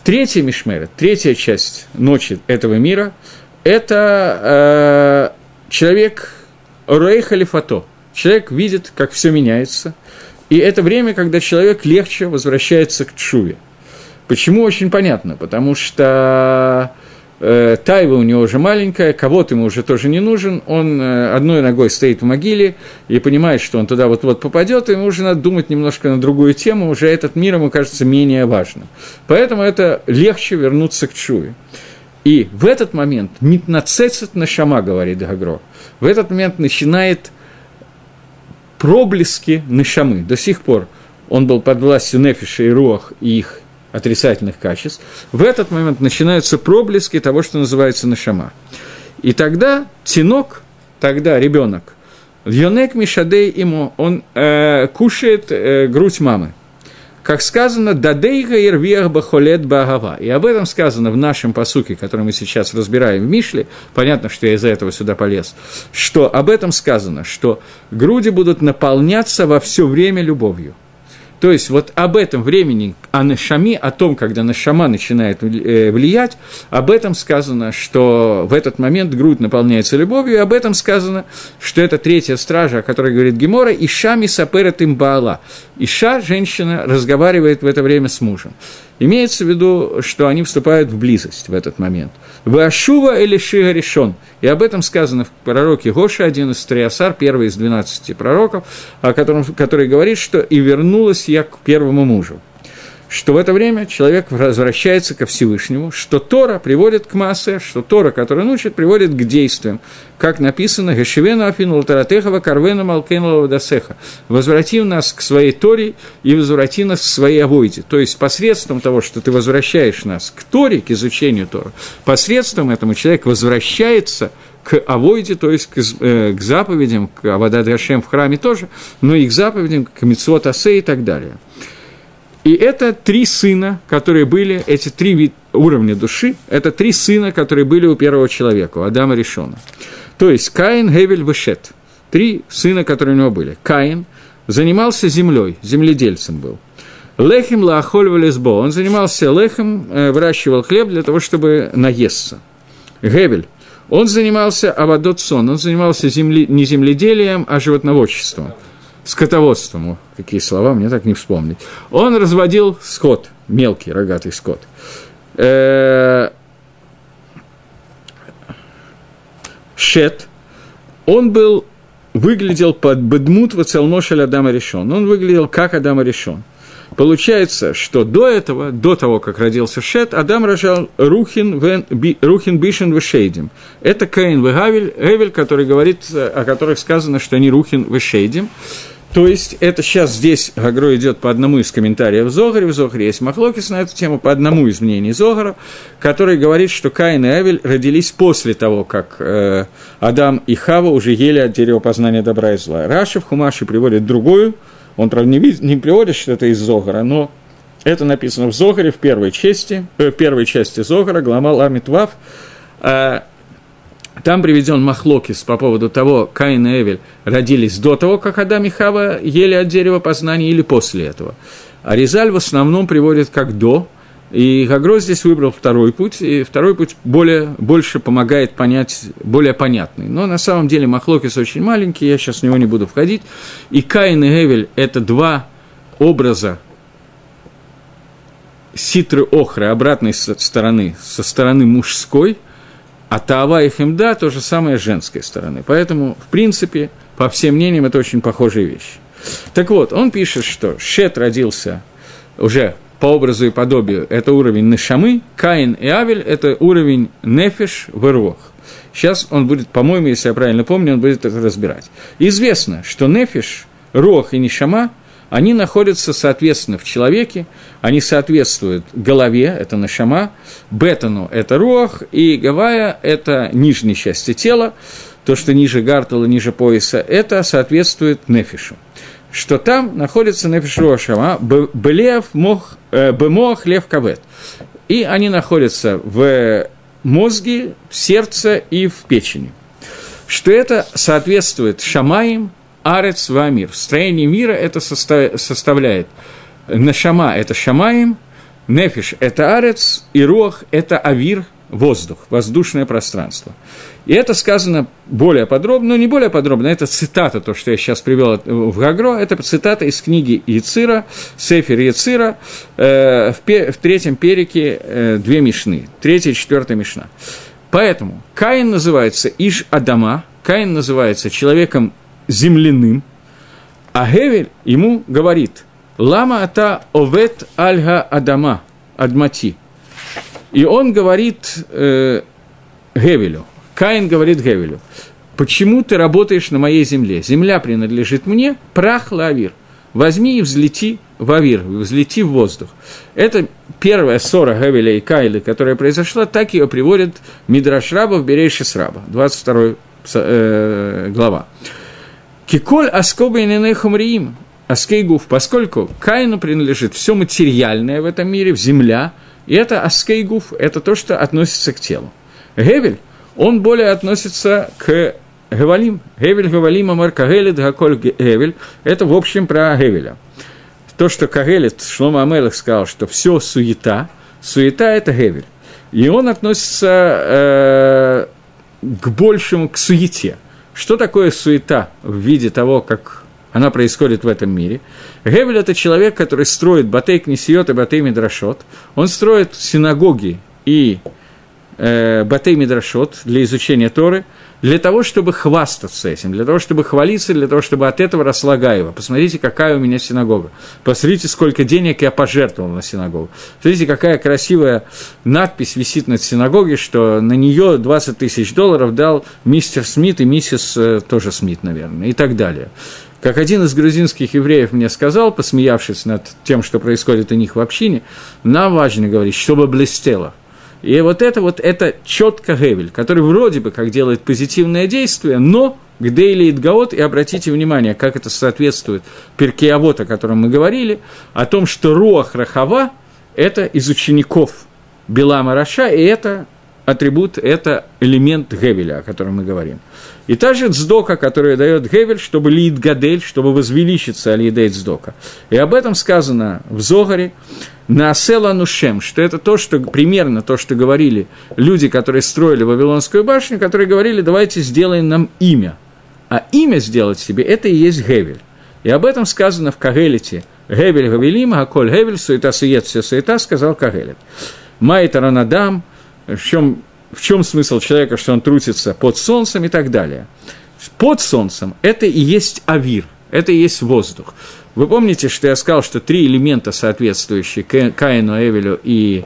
Третья мишмера, третья часть ночи этого мира – это э, человек Рей халифато. Человек видит, как все меняется, и это время, когда человек легче возвращается к чуве. Почему, очень понятно, потому что э, тайва у него уже маленькая, кого-то ему уже тоже не нужен, он э, одной ногой стоит в могиле и понимает, что он туда вот-вот попадет, ему уже надо думать немножко на другую тему, уже этот мир ему кажется менее важным. Поэтому это легче вернуться к чуве. И в этот момент «митнацецет на шама», говорит Гагро, в этот момент начинает проблески нашамы. До сих пор он был под властью Нефиша и Руах и их отрицательных качеств. В этот момент начинаются проблески того, что называется нашама. И тогда тинок, тогда ребенок, Йонек Мишадей ему, он э, кушает э, грудь мамы – как сказано, «Дадейга ирвиах бахолет багава». И об этом сказано в нашем посуке, который мы сейчас разбираем в Мишле. Понятно, что я из-за этого сюда полез. Что об этом сказано, что груди будут наполняться во все время любовью – то есть вот об этом времени, о Нашами, о том, когда Нашама начинает э, влиять, об этом сказано, что в этот момент грудь наполняется любовью, и об этом сказано, что это третья стража, о которой говорит Гемора, Иша мисаперет им Баала. Иша, женщина, разговаривает в это время с мужем. Имеется в виду, что они вступают в близость в этот момент. Вашува или Шига решен. И об этом сказано в пророке Гоша, один из Триасар, первый из двенадцати пророков, о котором, который говорит, что «и вернулась я к первому мужу» что в это время человек возвращается ко Всевышнему, что Тора приводит к массе, что Тора, которая учит, приводит к действиям. Как написано, «Гешевена афину латаратехова карвена малкейну дасеха» «Возврати нас к своей Торе и возврати нас к своей авойде». То есть, посредством того, что ты возвращаешь нас к Торе, к изучению Тора, посредством этому человек возвращается к авойде, то есть к, э, к заповедям, к Авадад Гашем в храме тоже, но и к заповедям, к Митцвот и так далее. И это три сына, которые были, эти три уровня души, это три сына, которые были у первого человека, у Адама Решона. То есть Каин, Гевель, Вешет. Три сына, которые у него были. Каин занимался землей, земледельцем был. Лехим лаахоль валесбо. Он занимался лехом, э, выращивал хлеб для того, чтобы наесться. Гевель. Он занимался авадотсон, он занимался земли, не земледелием, а животноводчеством скотоводством, какие слова, мне так не вспомнить. Он разводил скот, мелкий рогатый скот. Э, Шет, он был, выглядел под Бедмут Вацелношель Адама решен. Он выглядел как Адама решен. Получается, что до этого, до того, как родился Шет, Адам рожал Рухин, вен, би, Рухин Бишен Вешейдим. Это Каин Вегавель, Эвель, который говорит, о которых сказано, что они Рухин Вешейдим. То есть это сейчас здесь Гагро идет по одному из комментариев Зогаре. В Зогаре есть Махлокис на эту тему, по одному из мнений Зогара, который говорит, что Каин и Авель родились после того, как э, Адам и Хава уже ели от дерева познания добра и зла. Раши в Хумаши приводит другую, он, правда, не, не приводит, что это из Зогара, но это написано в Зогаре в первой части, э, в первой части Зогара, глава Ламит Вав. Э, Там приведен Махлокис по поводу того, Каин и Эвель родились до того, как Адам и Хава ели от дерева познания или после этого. А Резаль в основном приводит как до, и Гагро здесь выбрал второй путь, и второй путь более, больше помогает понять, более понятный. Но на самом деле Махлокис очень маленький, я сейчас в него не буду входить. И Каин и Эвель – это два образа ситры охры обратной стороны, со стороны мужской, а Таава и Хемда – то же самое с женской стороны. Поэтому, в принципе, по всем мнениям, это очень похожие вещи. Так вот, он пишет, что Шет родился уже по образу и подобию, это уровень Нешамы, Каин и Авель – это уровень Нефиш в Ирвох. Сейчас он будет, по-моему, если я правильно помню, он будет это разбирать. Известно, что Нефиш, Рох и Нишама – они находятся, соответственно, в человеке, они соответствуют голове, это нашама, бетону – это руах, и гавая – это нижней части тела, то, что ниже гартала, ниже пояса, это соответствует нефишу. Что там находится нефиш руашама, белев мох, э, бемох лев кавет. И они находятся в мозге, в сердце и в печени. Что это соответствует шамаим, арец вамир. Строение мира это составляет нашама – это шамаим, нефиш – это арец, и руах – это авир, воздух, воздушное пространство. И это сказано более подробно, но не более подробно, это цитата, то, что я сейчас привел в Гагро, это цитата из книги Яцира, Сефер Яцира, э, в, в третьем перике э, две мишны, третья и четвертая мишна. Поэтому Каин называется Иш Адама, Каин называется человеком земляным, а Гевель ему говорит, «Лама ата овет альга адама, адмати». И он говорит э, Гевелю, Каин говорит Гевелю, «Почему ты работаешь на моей земле? Земля принадлежит мне, прах лавир. Возьми и взлети в авир, взлети в воздух». Это первая ссора Гевеля и Кайлы, которая произошла, так ее приводит Мидраш Раба в Берейши Сраба, 22 э, глава. Киколь аскоба и хумриим, аскейгуф, поскольку Каину принадлежит все материальное в этом мире, в земля, и это аскейгуф, это то, что относится к телу. Гевель, он более относится к Гевалим. Гевель, Гевалим, Амар, Кагелет, Гаколь, Гевель. Это, в общем, про Гевеля. То, что Кагелет, Шлома Амелах сказал, что все суета, суета – это Гевель. И он относится э, к большему, к суете – что такое суета в виде того, как она происходит в этом мире? Гевель – это человек, который строит батей кнесиот и батей мидрашот. Он строит синагоги и э, батей мидрашот для изучения Торы, для того, чтобы хвастаться этим, для того, чтобы хвалиться, для того, чтобы от этого росла Гаева. Посмотрите, какая у меня синагога. Посмотрите, сколько денег я пожертвовал на синагогу. Посмотрите, какая красивая надпись висит над синагогой, что на нее 20 тысяч долларов дал мистер Смит и миссис э, тоже Смит, наверное, и так далее. Как один из грузинских евреев мне сказал, посмеявшись над тем, что происходит у них в общине, нам важно говорить, чтобы блестело – и вот это вот, это четко Гевель, который вроде бы как делает позитивное действие, но где или Идгаот, и обратите внимание, как это соответствует Перкеавод, о котором мы говорили, о том, что Руах Рахава – это из учеников Белама Раша, и это атрибут, это элемент Гевеля, о котором мы говорим. И та же Цдока, которую дает Гевель, чтобы лид Гадель, чтобы возвеличиться Алидей Цдока. И об этом сказано в Зогаре, на Асела Нушем, что это то, что примерно то, что говорили люди, которые строили Вавилонскую башню, которые говорили, давайте сделаем нам имя. А имя сделать себе – это и есть Гевель. И об этом сказано в Кагелите. Гевель Гавелим, Аколь Гевель, суета сует, все суета, сказал Кагелет. Майтаранадам, в чем, в чем смысл человека, что он трусится под солнцем и так далее. Под солнцем – это и есть авир, это и есть воздух. Вы помните, что я сказал, что три элемента, соответствующие Каину, Эвелю и,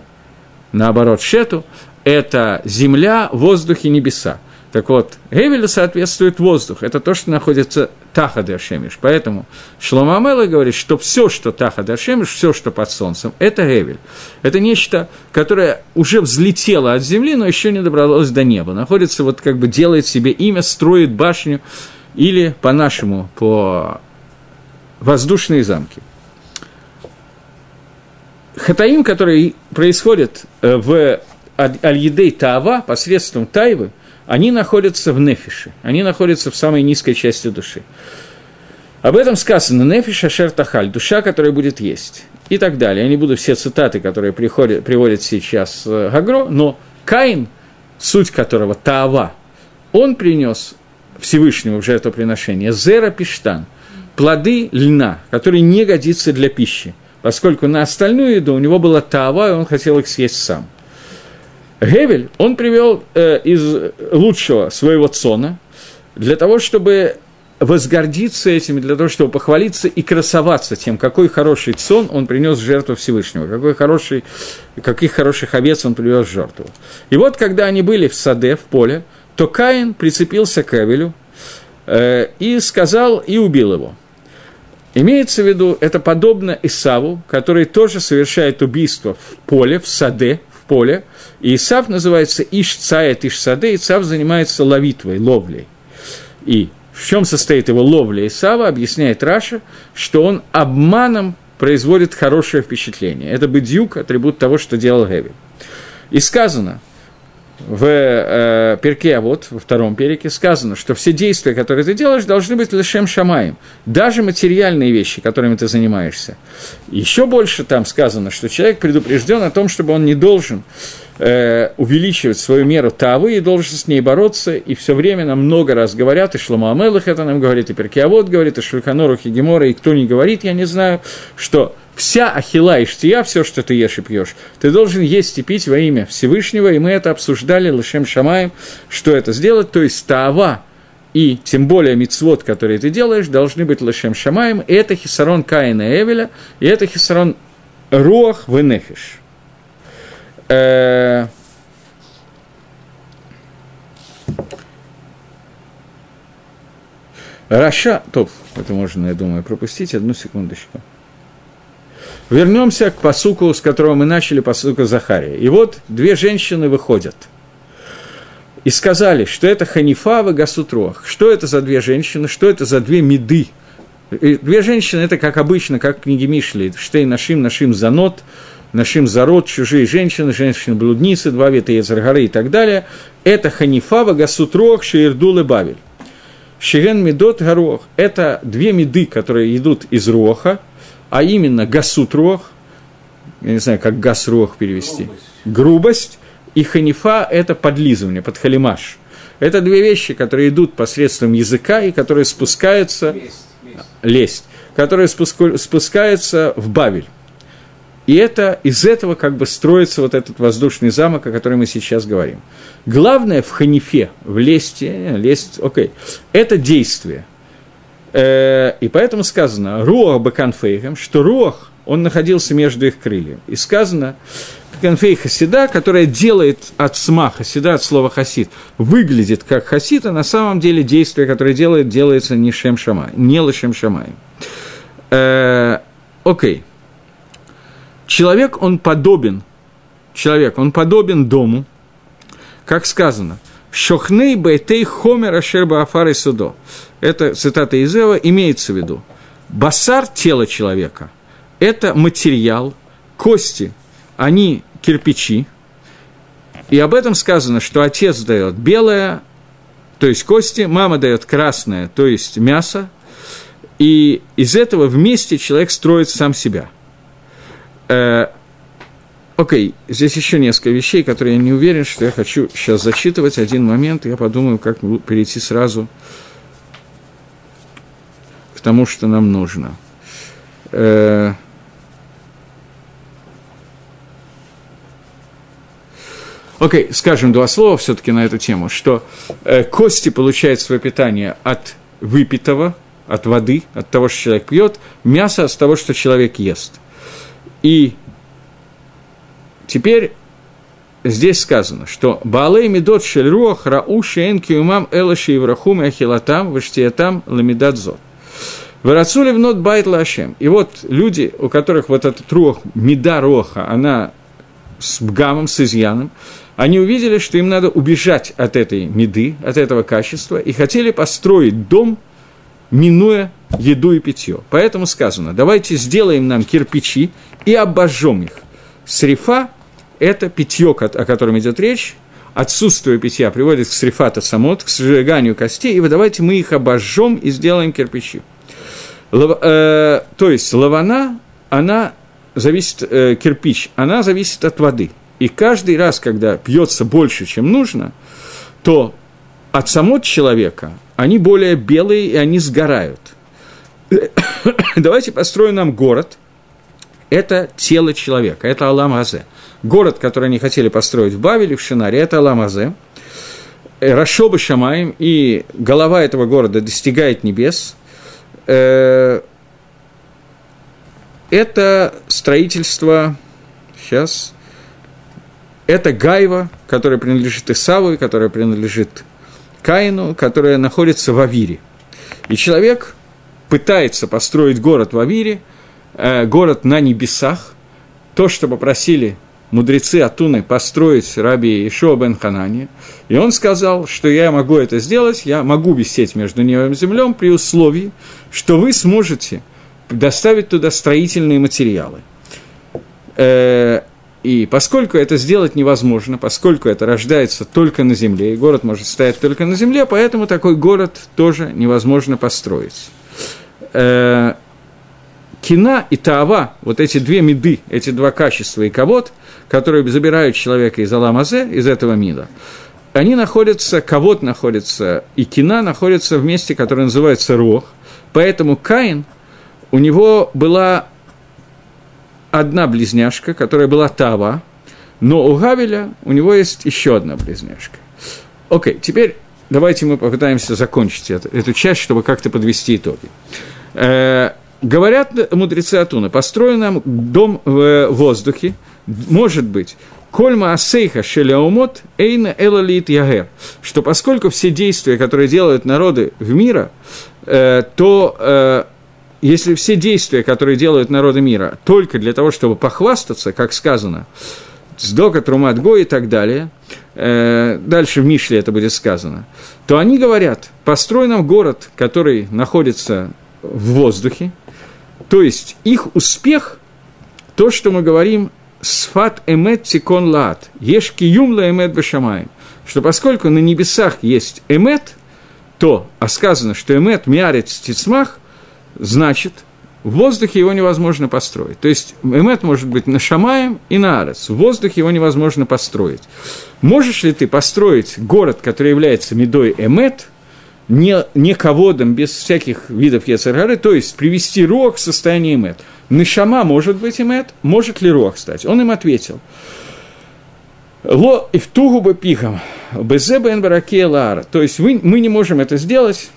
наоборот, Шету, это земля, воздух и небеса. Так вот, Эвелю соответствует воздух. Это то, что находится Тахад Ашемиш. Поэтому Шлома Амела говорит, что все, что Тахад Ашемиш, все, что под солнцем, это Эвель. Это нечто, которое уже взлетело от земли, но еще не добралось до неба. Находится, вот как бы делает себе имя, строит башню, или по-нашему, по воздушные замки. Хатаим, который происходит э, в Аль-Едей Таава посредством Тайвы, они находятся в нефише, они находятся в самой низкой части души. Об этом сказано «Нефиш Ашер Тахаль» – душа, которая будет есть. И так далее. Я не буду все цитаты, которые приходят, приводят сейчас э, Гагро, но Каин, суть которого – Таава, он принес Всевышнему в жертвоприношение Зера Пиштан – плоды льна, которые не годится для пищи, поскольку на остальную еду у него была Таава, и он хотел их съесть сам. Гевель, он привел э, из лучшего своего цона для того, чтобы возгордиться этим, для того, чтобы похвалиться и красоваться тем, какой хороший сон он принес в жертву Всевышнего, какой хороший, каких хороших овец он привез в жертву. И вот, когда они были в саде, в поле, то Каин прицепился к Эвелю э, и сказал, и убил его. Имеется в виду, это подобно Исаву, который тоже совершает убийство в поле, в саде, в поле, и Исав называется Иш-Цает Иш-Саде, Исав занимается ловитвой, ловлей. И в чем состоит его ловля Исава, объясняет Раша, что он обманом производит хорошее впечатление. Это бедюк, атрибут того, что делал Геви. И сказано в э, перке, а вот во втором переке сказано, что все действия, которые ты делаешь, должны быть лишем шамаем. Даже материальные вещи, которыми ты занимаешься. Еще больше там сказано, что человек предупрежден о том, чтобы он не должен э, увеличивать свою меру тавы и должен с ней бороться, и все время нам много раз говорят, и Шлома Амелах это нам говорит, и Перкиавод говорит, и Шульханору Хигемора, и кто не говорит, я не знаю, что вся ахила и штия, все, что ты ешь и пьешь, ты должен есть и пить во имя Всевышнего, и мы это обсуждали, Лышем Шамаем, что это сделать, то есть тава, и тем более мицвод, который ты делаешь, должны быть Лышем Шамаем, и это хисарон Каина Эвеля, и это хисарон Руах Венефиш. Раша, топ, это можно, я думаю, пропустить, одну секундочку. Вернемся к посуку, с которого мы начали, посуку Захария. И вот две женщины выходят и сказали, что это Ханифа в Гасутрох. Что это за две женщины, что это за две меды? И две женщины, это как обычно, как в книге Мишли, Штей Нашим, Нашим Занот – нашим зарод, чужие женщины, женщины-блудницы, два вета Ецаргары и так далее, это Ханифава, Гасутрох, Шеирдул и Бавель. Шиген Медот Горох – это две меды, которые идут из Роха, а именно Гасутрох, я не знаю, как Гасрох перевести, грубость, грубость и Ханифа – это подлизывание, подхалимаш. Это две вещи, которые идут посредством языка и которые спускаются, лесть, лесть. лесть которые спускаются в Бавель. И это, из этого как бы строится вот этот воздушный замок, о котором мы сейчас говорим. Главное в ханифе, в лесте, лесть, окей, это действие. Э, и поэтому сказано «руах баканфейхем», что руах, он находился между их крыльями. И сказано «канфей хасида», которая делает от сма, хасида от слова хасид, выглядит как хасид, а на самом деле действие, которое делает, делается не шем шамай, не лошем шамай. Э, окей. Человек, он подобен, человек, он подобен дому, как сказано, «Шохней бейтей хомер ашерба афары судо». Это цитата из Эва, имеется в виду. Басар – тело человека, это материал, кости, они кирпичи, и об этом сказано, что отец дает белое, то есть кости, мама дает красное, то есть мясо, и из этого вместе человек строит сам себя – Э, окей, okay, здесь еще несколько вещей, которые я не уверен, что я хочу сейчас зачитывать. Один момент, я подумаю, как перейти сразу к тому, что нам нужно. Э, Окей, okay, скажем два слова все-таки на эту тему, что э, кости получают свое питание от выпитого, от воды, от того, что человек пьет, мясо от того, что человек ест – и теперь здесь сказано, что Баалей Медот Шельруах Рау Шейн Киумам Элаши Иврахум Ахилатам Ваштиятам Ламидадзот. Варацули внот байт лашем. И вот люди, у которых вот этот рух, меда роха, она с бгамом, с изъяном, они увидели, что им надо убежать от этой меды, от этого качества, и хотели построить дом, минуя еду и питье. Поэтому сказано, давайте сделаем нам кирпичи и обожжем их. Срифа – это питье, о котором идет речь, отсутствие питья приводит к срифата самот, к сжиганию костей, и давайте мы их обожжем и сделаем кирпичи. Лав, э, то есть лавана, она зависит, э, кирпич, она зависит от воды. И каждый раз, когда пьется больше, чем нужно, то от самого человека они более белые, и они сгорают. Давайте построим нам город. Это тело человека, это Алам Азе. Город, который они хотели построить в Бавеле, в Шинаре, это Алам Азе. Э, Рашоба Шамаем, и голова этого города достигает небес. Э, это строительство, сейчас, это Гайва, которая принадлежит Исаву, которая принадлежит Каину, которая находится в Авире. И человек пытается построить город в Авире, э, город на небесах, то, что попросили мудрецы Атуны построить раби Ишуа бен Ханани, и он сказал, что я могу это сделать, я могу висеть между небом и землей при условии, что вы сможете доставить туда строительные материалы. Э, и поскольку это сделать невозможно, поскольку это рождается только на земле, и город может стоять только на земле, поэтому такой город тоже невозможно построить. Э, кина и таава, вот эти две меды, эти два качества и ковод, которые забирают человека из Аламазе, из этого мира, они находятся, ковод находится, и кина находятся в месте, которое называется Рох. Поэтому Каин, у него была одна близняшка, которая была Тава, но у Гавеля у него есть еще одна близняшка. Окей, теперь давайте мы попытаемся закончить эту, эту часть, чтобы как-то подвести итоги. Э, говорят мудрецы Атуна, построен нам дом в воздухе, может быть, Кольма асейха шеляумот эйна элалит ягер, что поскольку все действия, которые делают народы в мира, э, то э, если все действия, которые делают народы мира, только для того, чтобы похвастаться, как сказано, Сдока, Трумат, Го и так далее, э, дальше в Мишле это будет сказано, то они говорят, построй нам город, который находится в воздухе, то есть их успех, то, что мы говорим, сфат эмет тикон лаат, еш киюм ла эмет башамай, что поскольку на небесах есть эмет, то, а сказано, что эмет миарец тицмах – значит, в воздухе его невозможно построить. То есть эмет может быть на Шамаем и на Арец. В воздухе его невозможно построить. Можешь ли ты построить город, который является медой эмет, не, не ководом, без всяких видов Ецаргары, то есть привести рог в состояние эмет? Нишама может быть эмет, может ли рог стать? Он им ответил. Ло и в тугу бы пихом, безеба энбараке лара. То есть вы, мы не можем это сделать,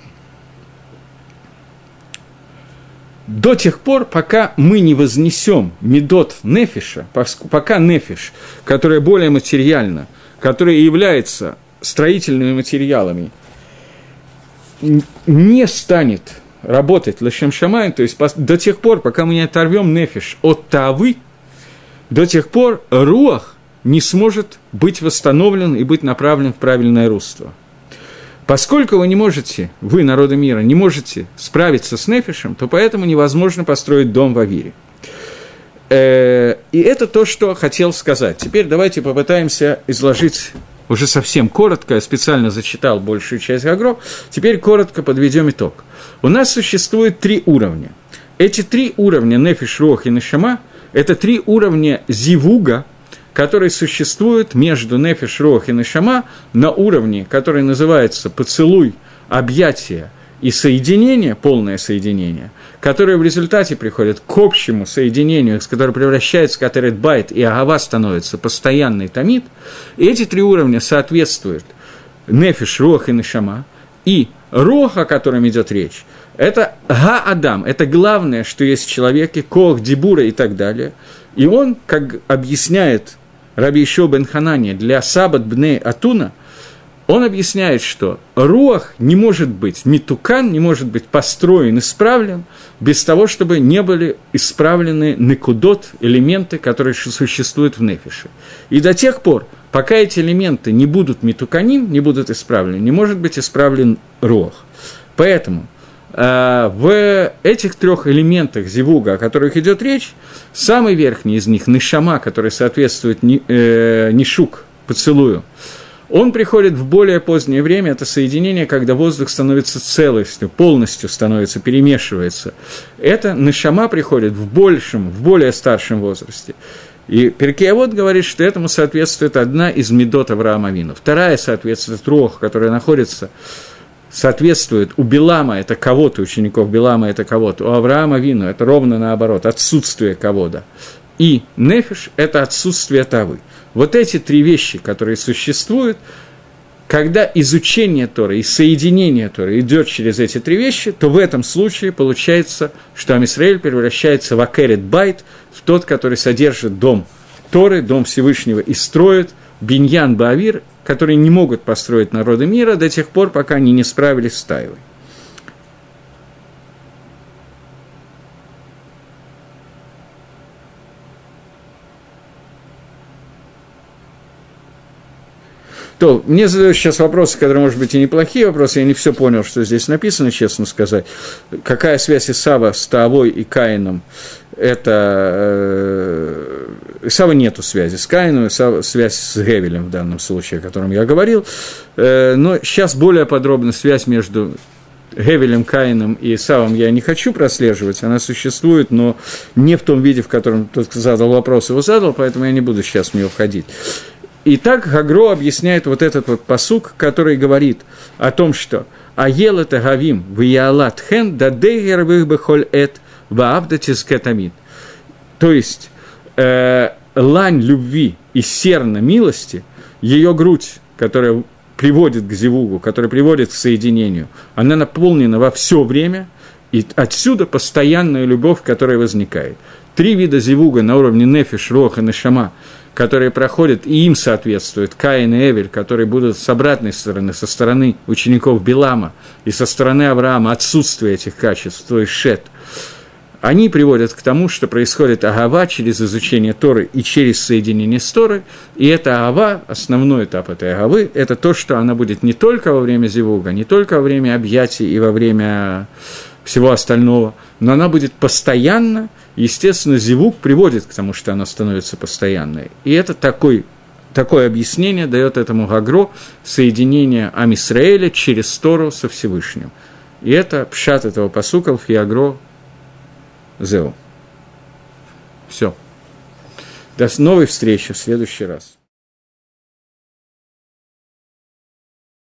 до тех пор, пока мы не вознесем медот нефиша, пока нефиш, которая более материальна, которая является строительными материалами, не станет работать лешем шамаем, то есть до тех пор, пока мы не оторвем нефиш от тавы, до тех пор руах не сможет быть восстановлен и быть направлен в правильное русло – Поскольку вы не можете, вы, народы мира, не можете справиться с Нефишем, то поэтому невозможно построить дом в Авире. Э, и это то, что хотел сказать. Теперь давайте попытаемся изложить уже совсем коротко, я специально зачитал большую часть Гагро, теперь коротко подведем итог. У нас существует три уровня. Эти три уровня, Нефиш, Рох и Нешама, это три уровня Зивуга, который существует между Нефиш, Рох и Нешама на уровне, который называется поцелуй, объятие и соединение, полное соединение, которое в результате приходит к общему соединению, с которым превращается Катерет Байт, и Агава становится постоянный томит, эти три уровня соответствуют Нефиш, Рох и Нешама, и Рох, о котором идет речь, это Га-Адам, это главное, что есть в человеке, Кох, Дибура и так далее. И он, как объясняет Раби Ишо бен Ханани для Сабат бне Атуна, он объясняет, что руах не может быть, митукан не может быть построен, исправлен, без того, чтобы не были исправлены некудот, элементы, которые существуют в нефише. И до тех пор, пока эти элементы не будут митуканим, не будут исправлены, не может быть исправлен руах. Поэтому Э, в этих трех элементах зивуга, о которых идет речь, самый верхний из них, нишама, который соответствует э, нишук, поцелую, Он приходит в более позднее время, это соединение, когда воздух становится целостью, полностью становится, перемешивается. Это Нашама приходит в большем, в более старшем возрасте. И Перкеавод говорит, что этому соответствует одна из медот Авраама Вину. Вторая соответствует Рох, которая находится соответствует у Белама это кого-то, учеников Белама это кого-то, у Авраама Вину это ровно наоборот, отсутствие кого-то. И Нефиш – это отсутствие Тавы. Вот эти три вещи, которые существуют, когда изучение Торы и соединение Торы идет через эти три вещи, то в этом случае получается, что Амисраэль превращается в Акерет Байт, в тот, который содержит дом Торы, дом Всевышнего, и строит Биньян Баавир, которые не могут построить народы мира до тех пор, пока они не справились с Тайвой. То мне задают сейчас вопросы, которые, может быть, и неплохие вопросы, я не все понял, что здесь написано, честно сказать. Какая связь Исава с Таавой и Каином? Это... Э, Исава нету связи с Каином, Исава, связь с Гевелем в данном случае, о котором я говорил. Э, но сейчас более подробно связь между Гевелем, Каином и Исавом я не хочу прослеживать, она существует, но не в том виде, в котором тот, задал вопрос, его задал, поэтому я не буду сейчас в нее входить. И так Гагро объясняет вот этот вот посук, который говорит о том, что «Аел это гавим в яалат хен да дейгер бехоль эт ваавдатис кетамид». То есть, э, лань любви и серна милости, ее грудь, которая приводит к зевугу, которая приводит к соединению, она наполнена во все время, и отсюда постоянная любовь, которая возникает. Три вида зевуга на уровне нефиш, роха, нешама – которые проходят, и им соответствуют Каин и Эвель, которые будут с обратной стороны, со стороны учеников Билама и со стороны Авраама, отсутствие этих качеств, то есть шет, они приводят к тому, что происходит агава через изучение Торы и через соединение с Торой, и это агава, основной этап этой агавы, это то, что она будет не только во время зевуга, не только во время объятий и во время всего остального, но она будет постоянно – естественно, зевук приводит к тому, что она становится постоянной. И это такой, такое объяснение дает этому Гагро соединение Амисраэля через Тору со Всевышним. И это пшат этого посука в Ягро Зео. Все. До новой встречи в следующий раз.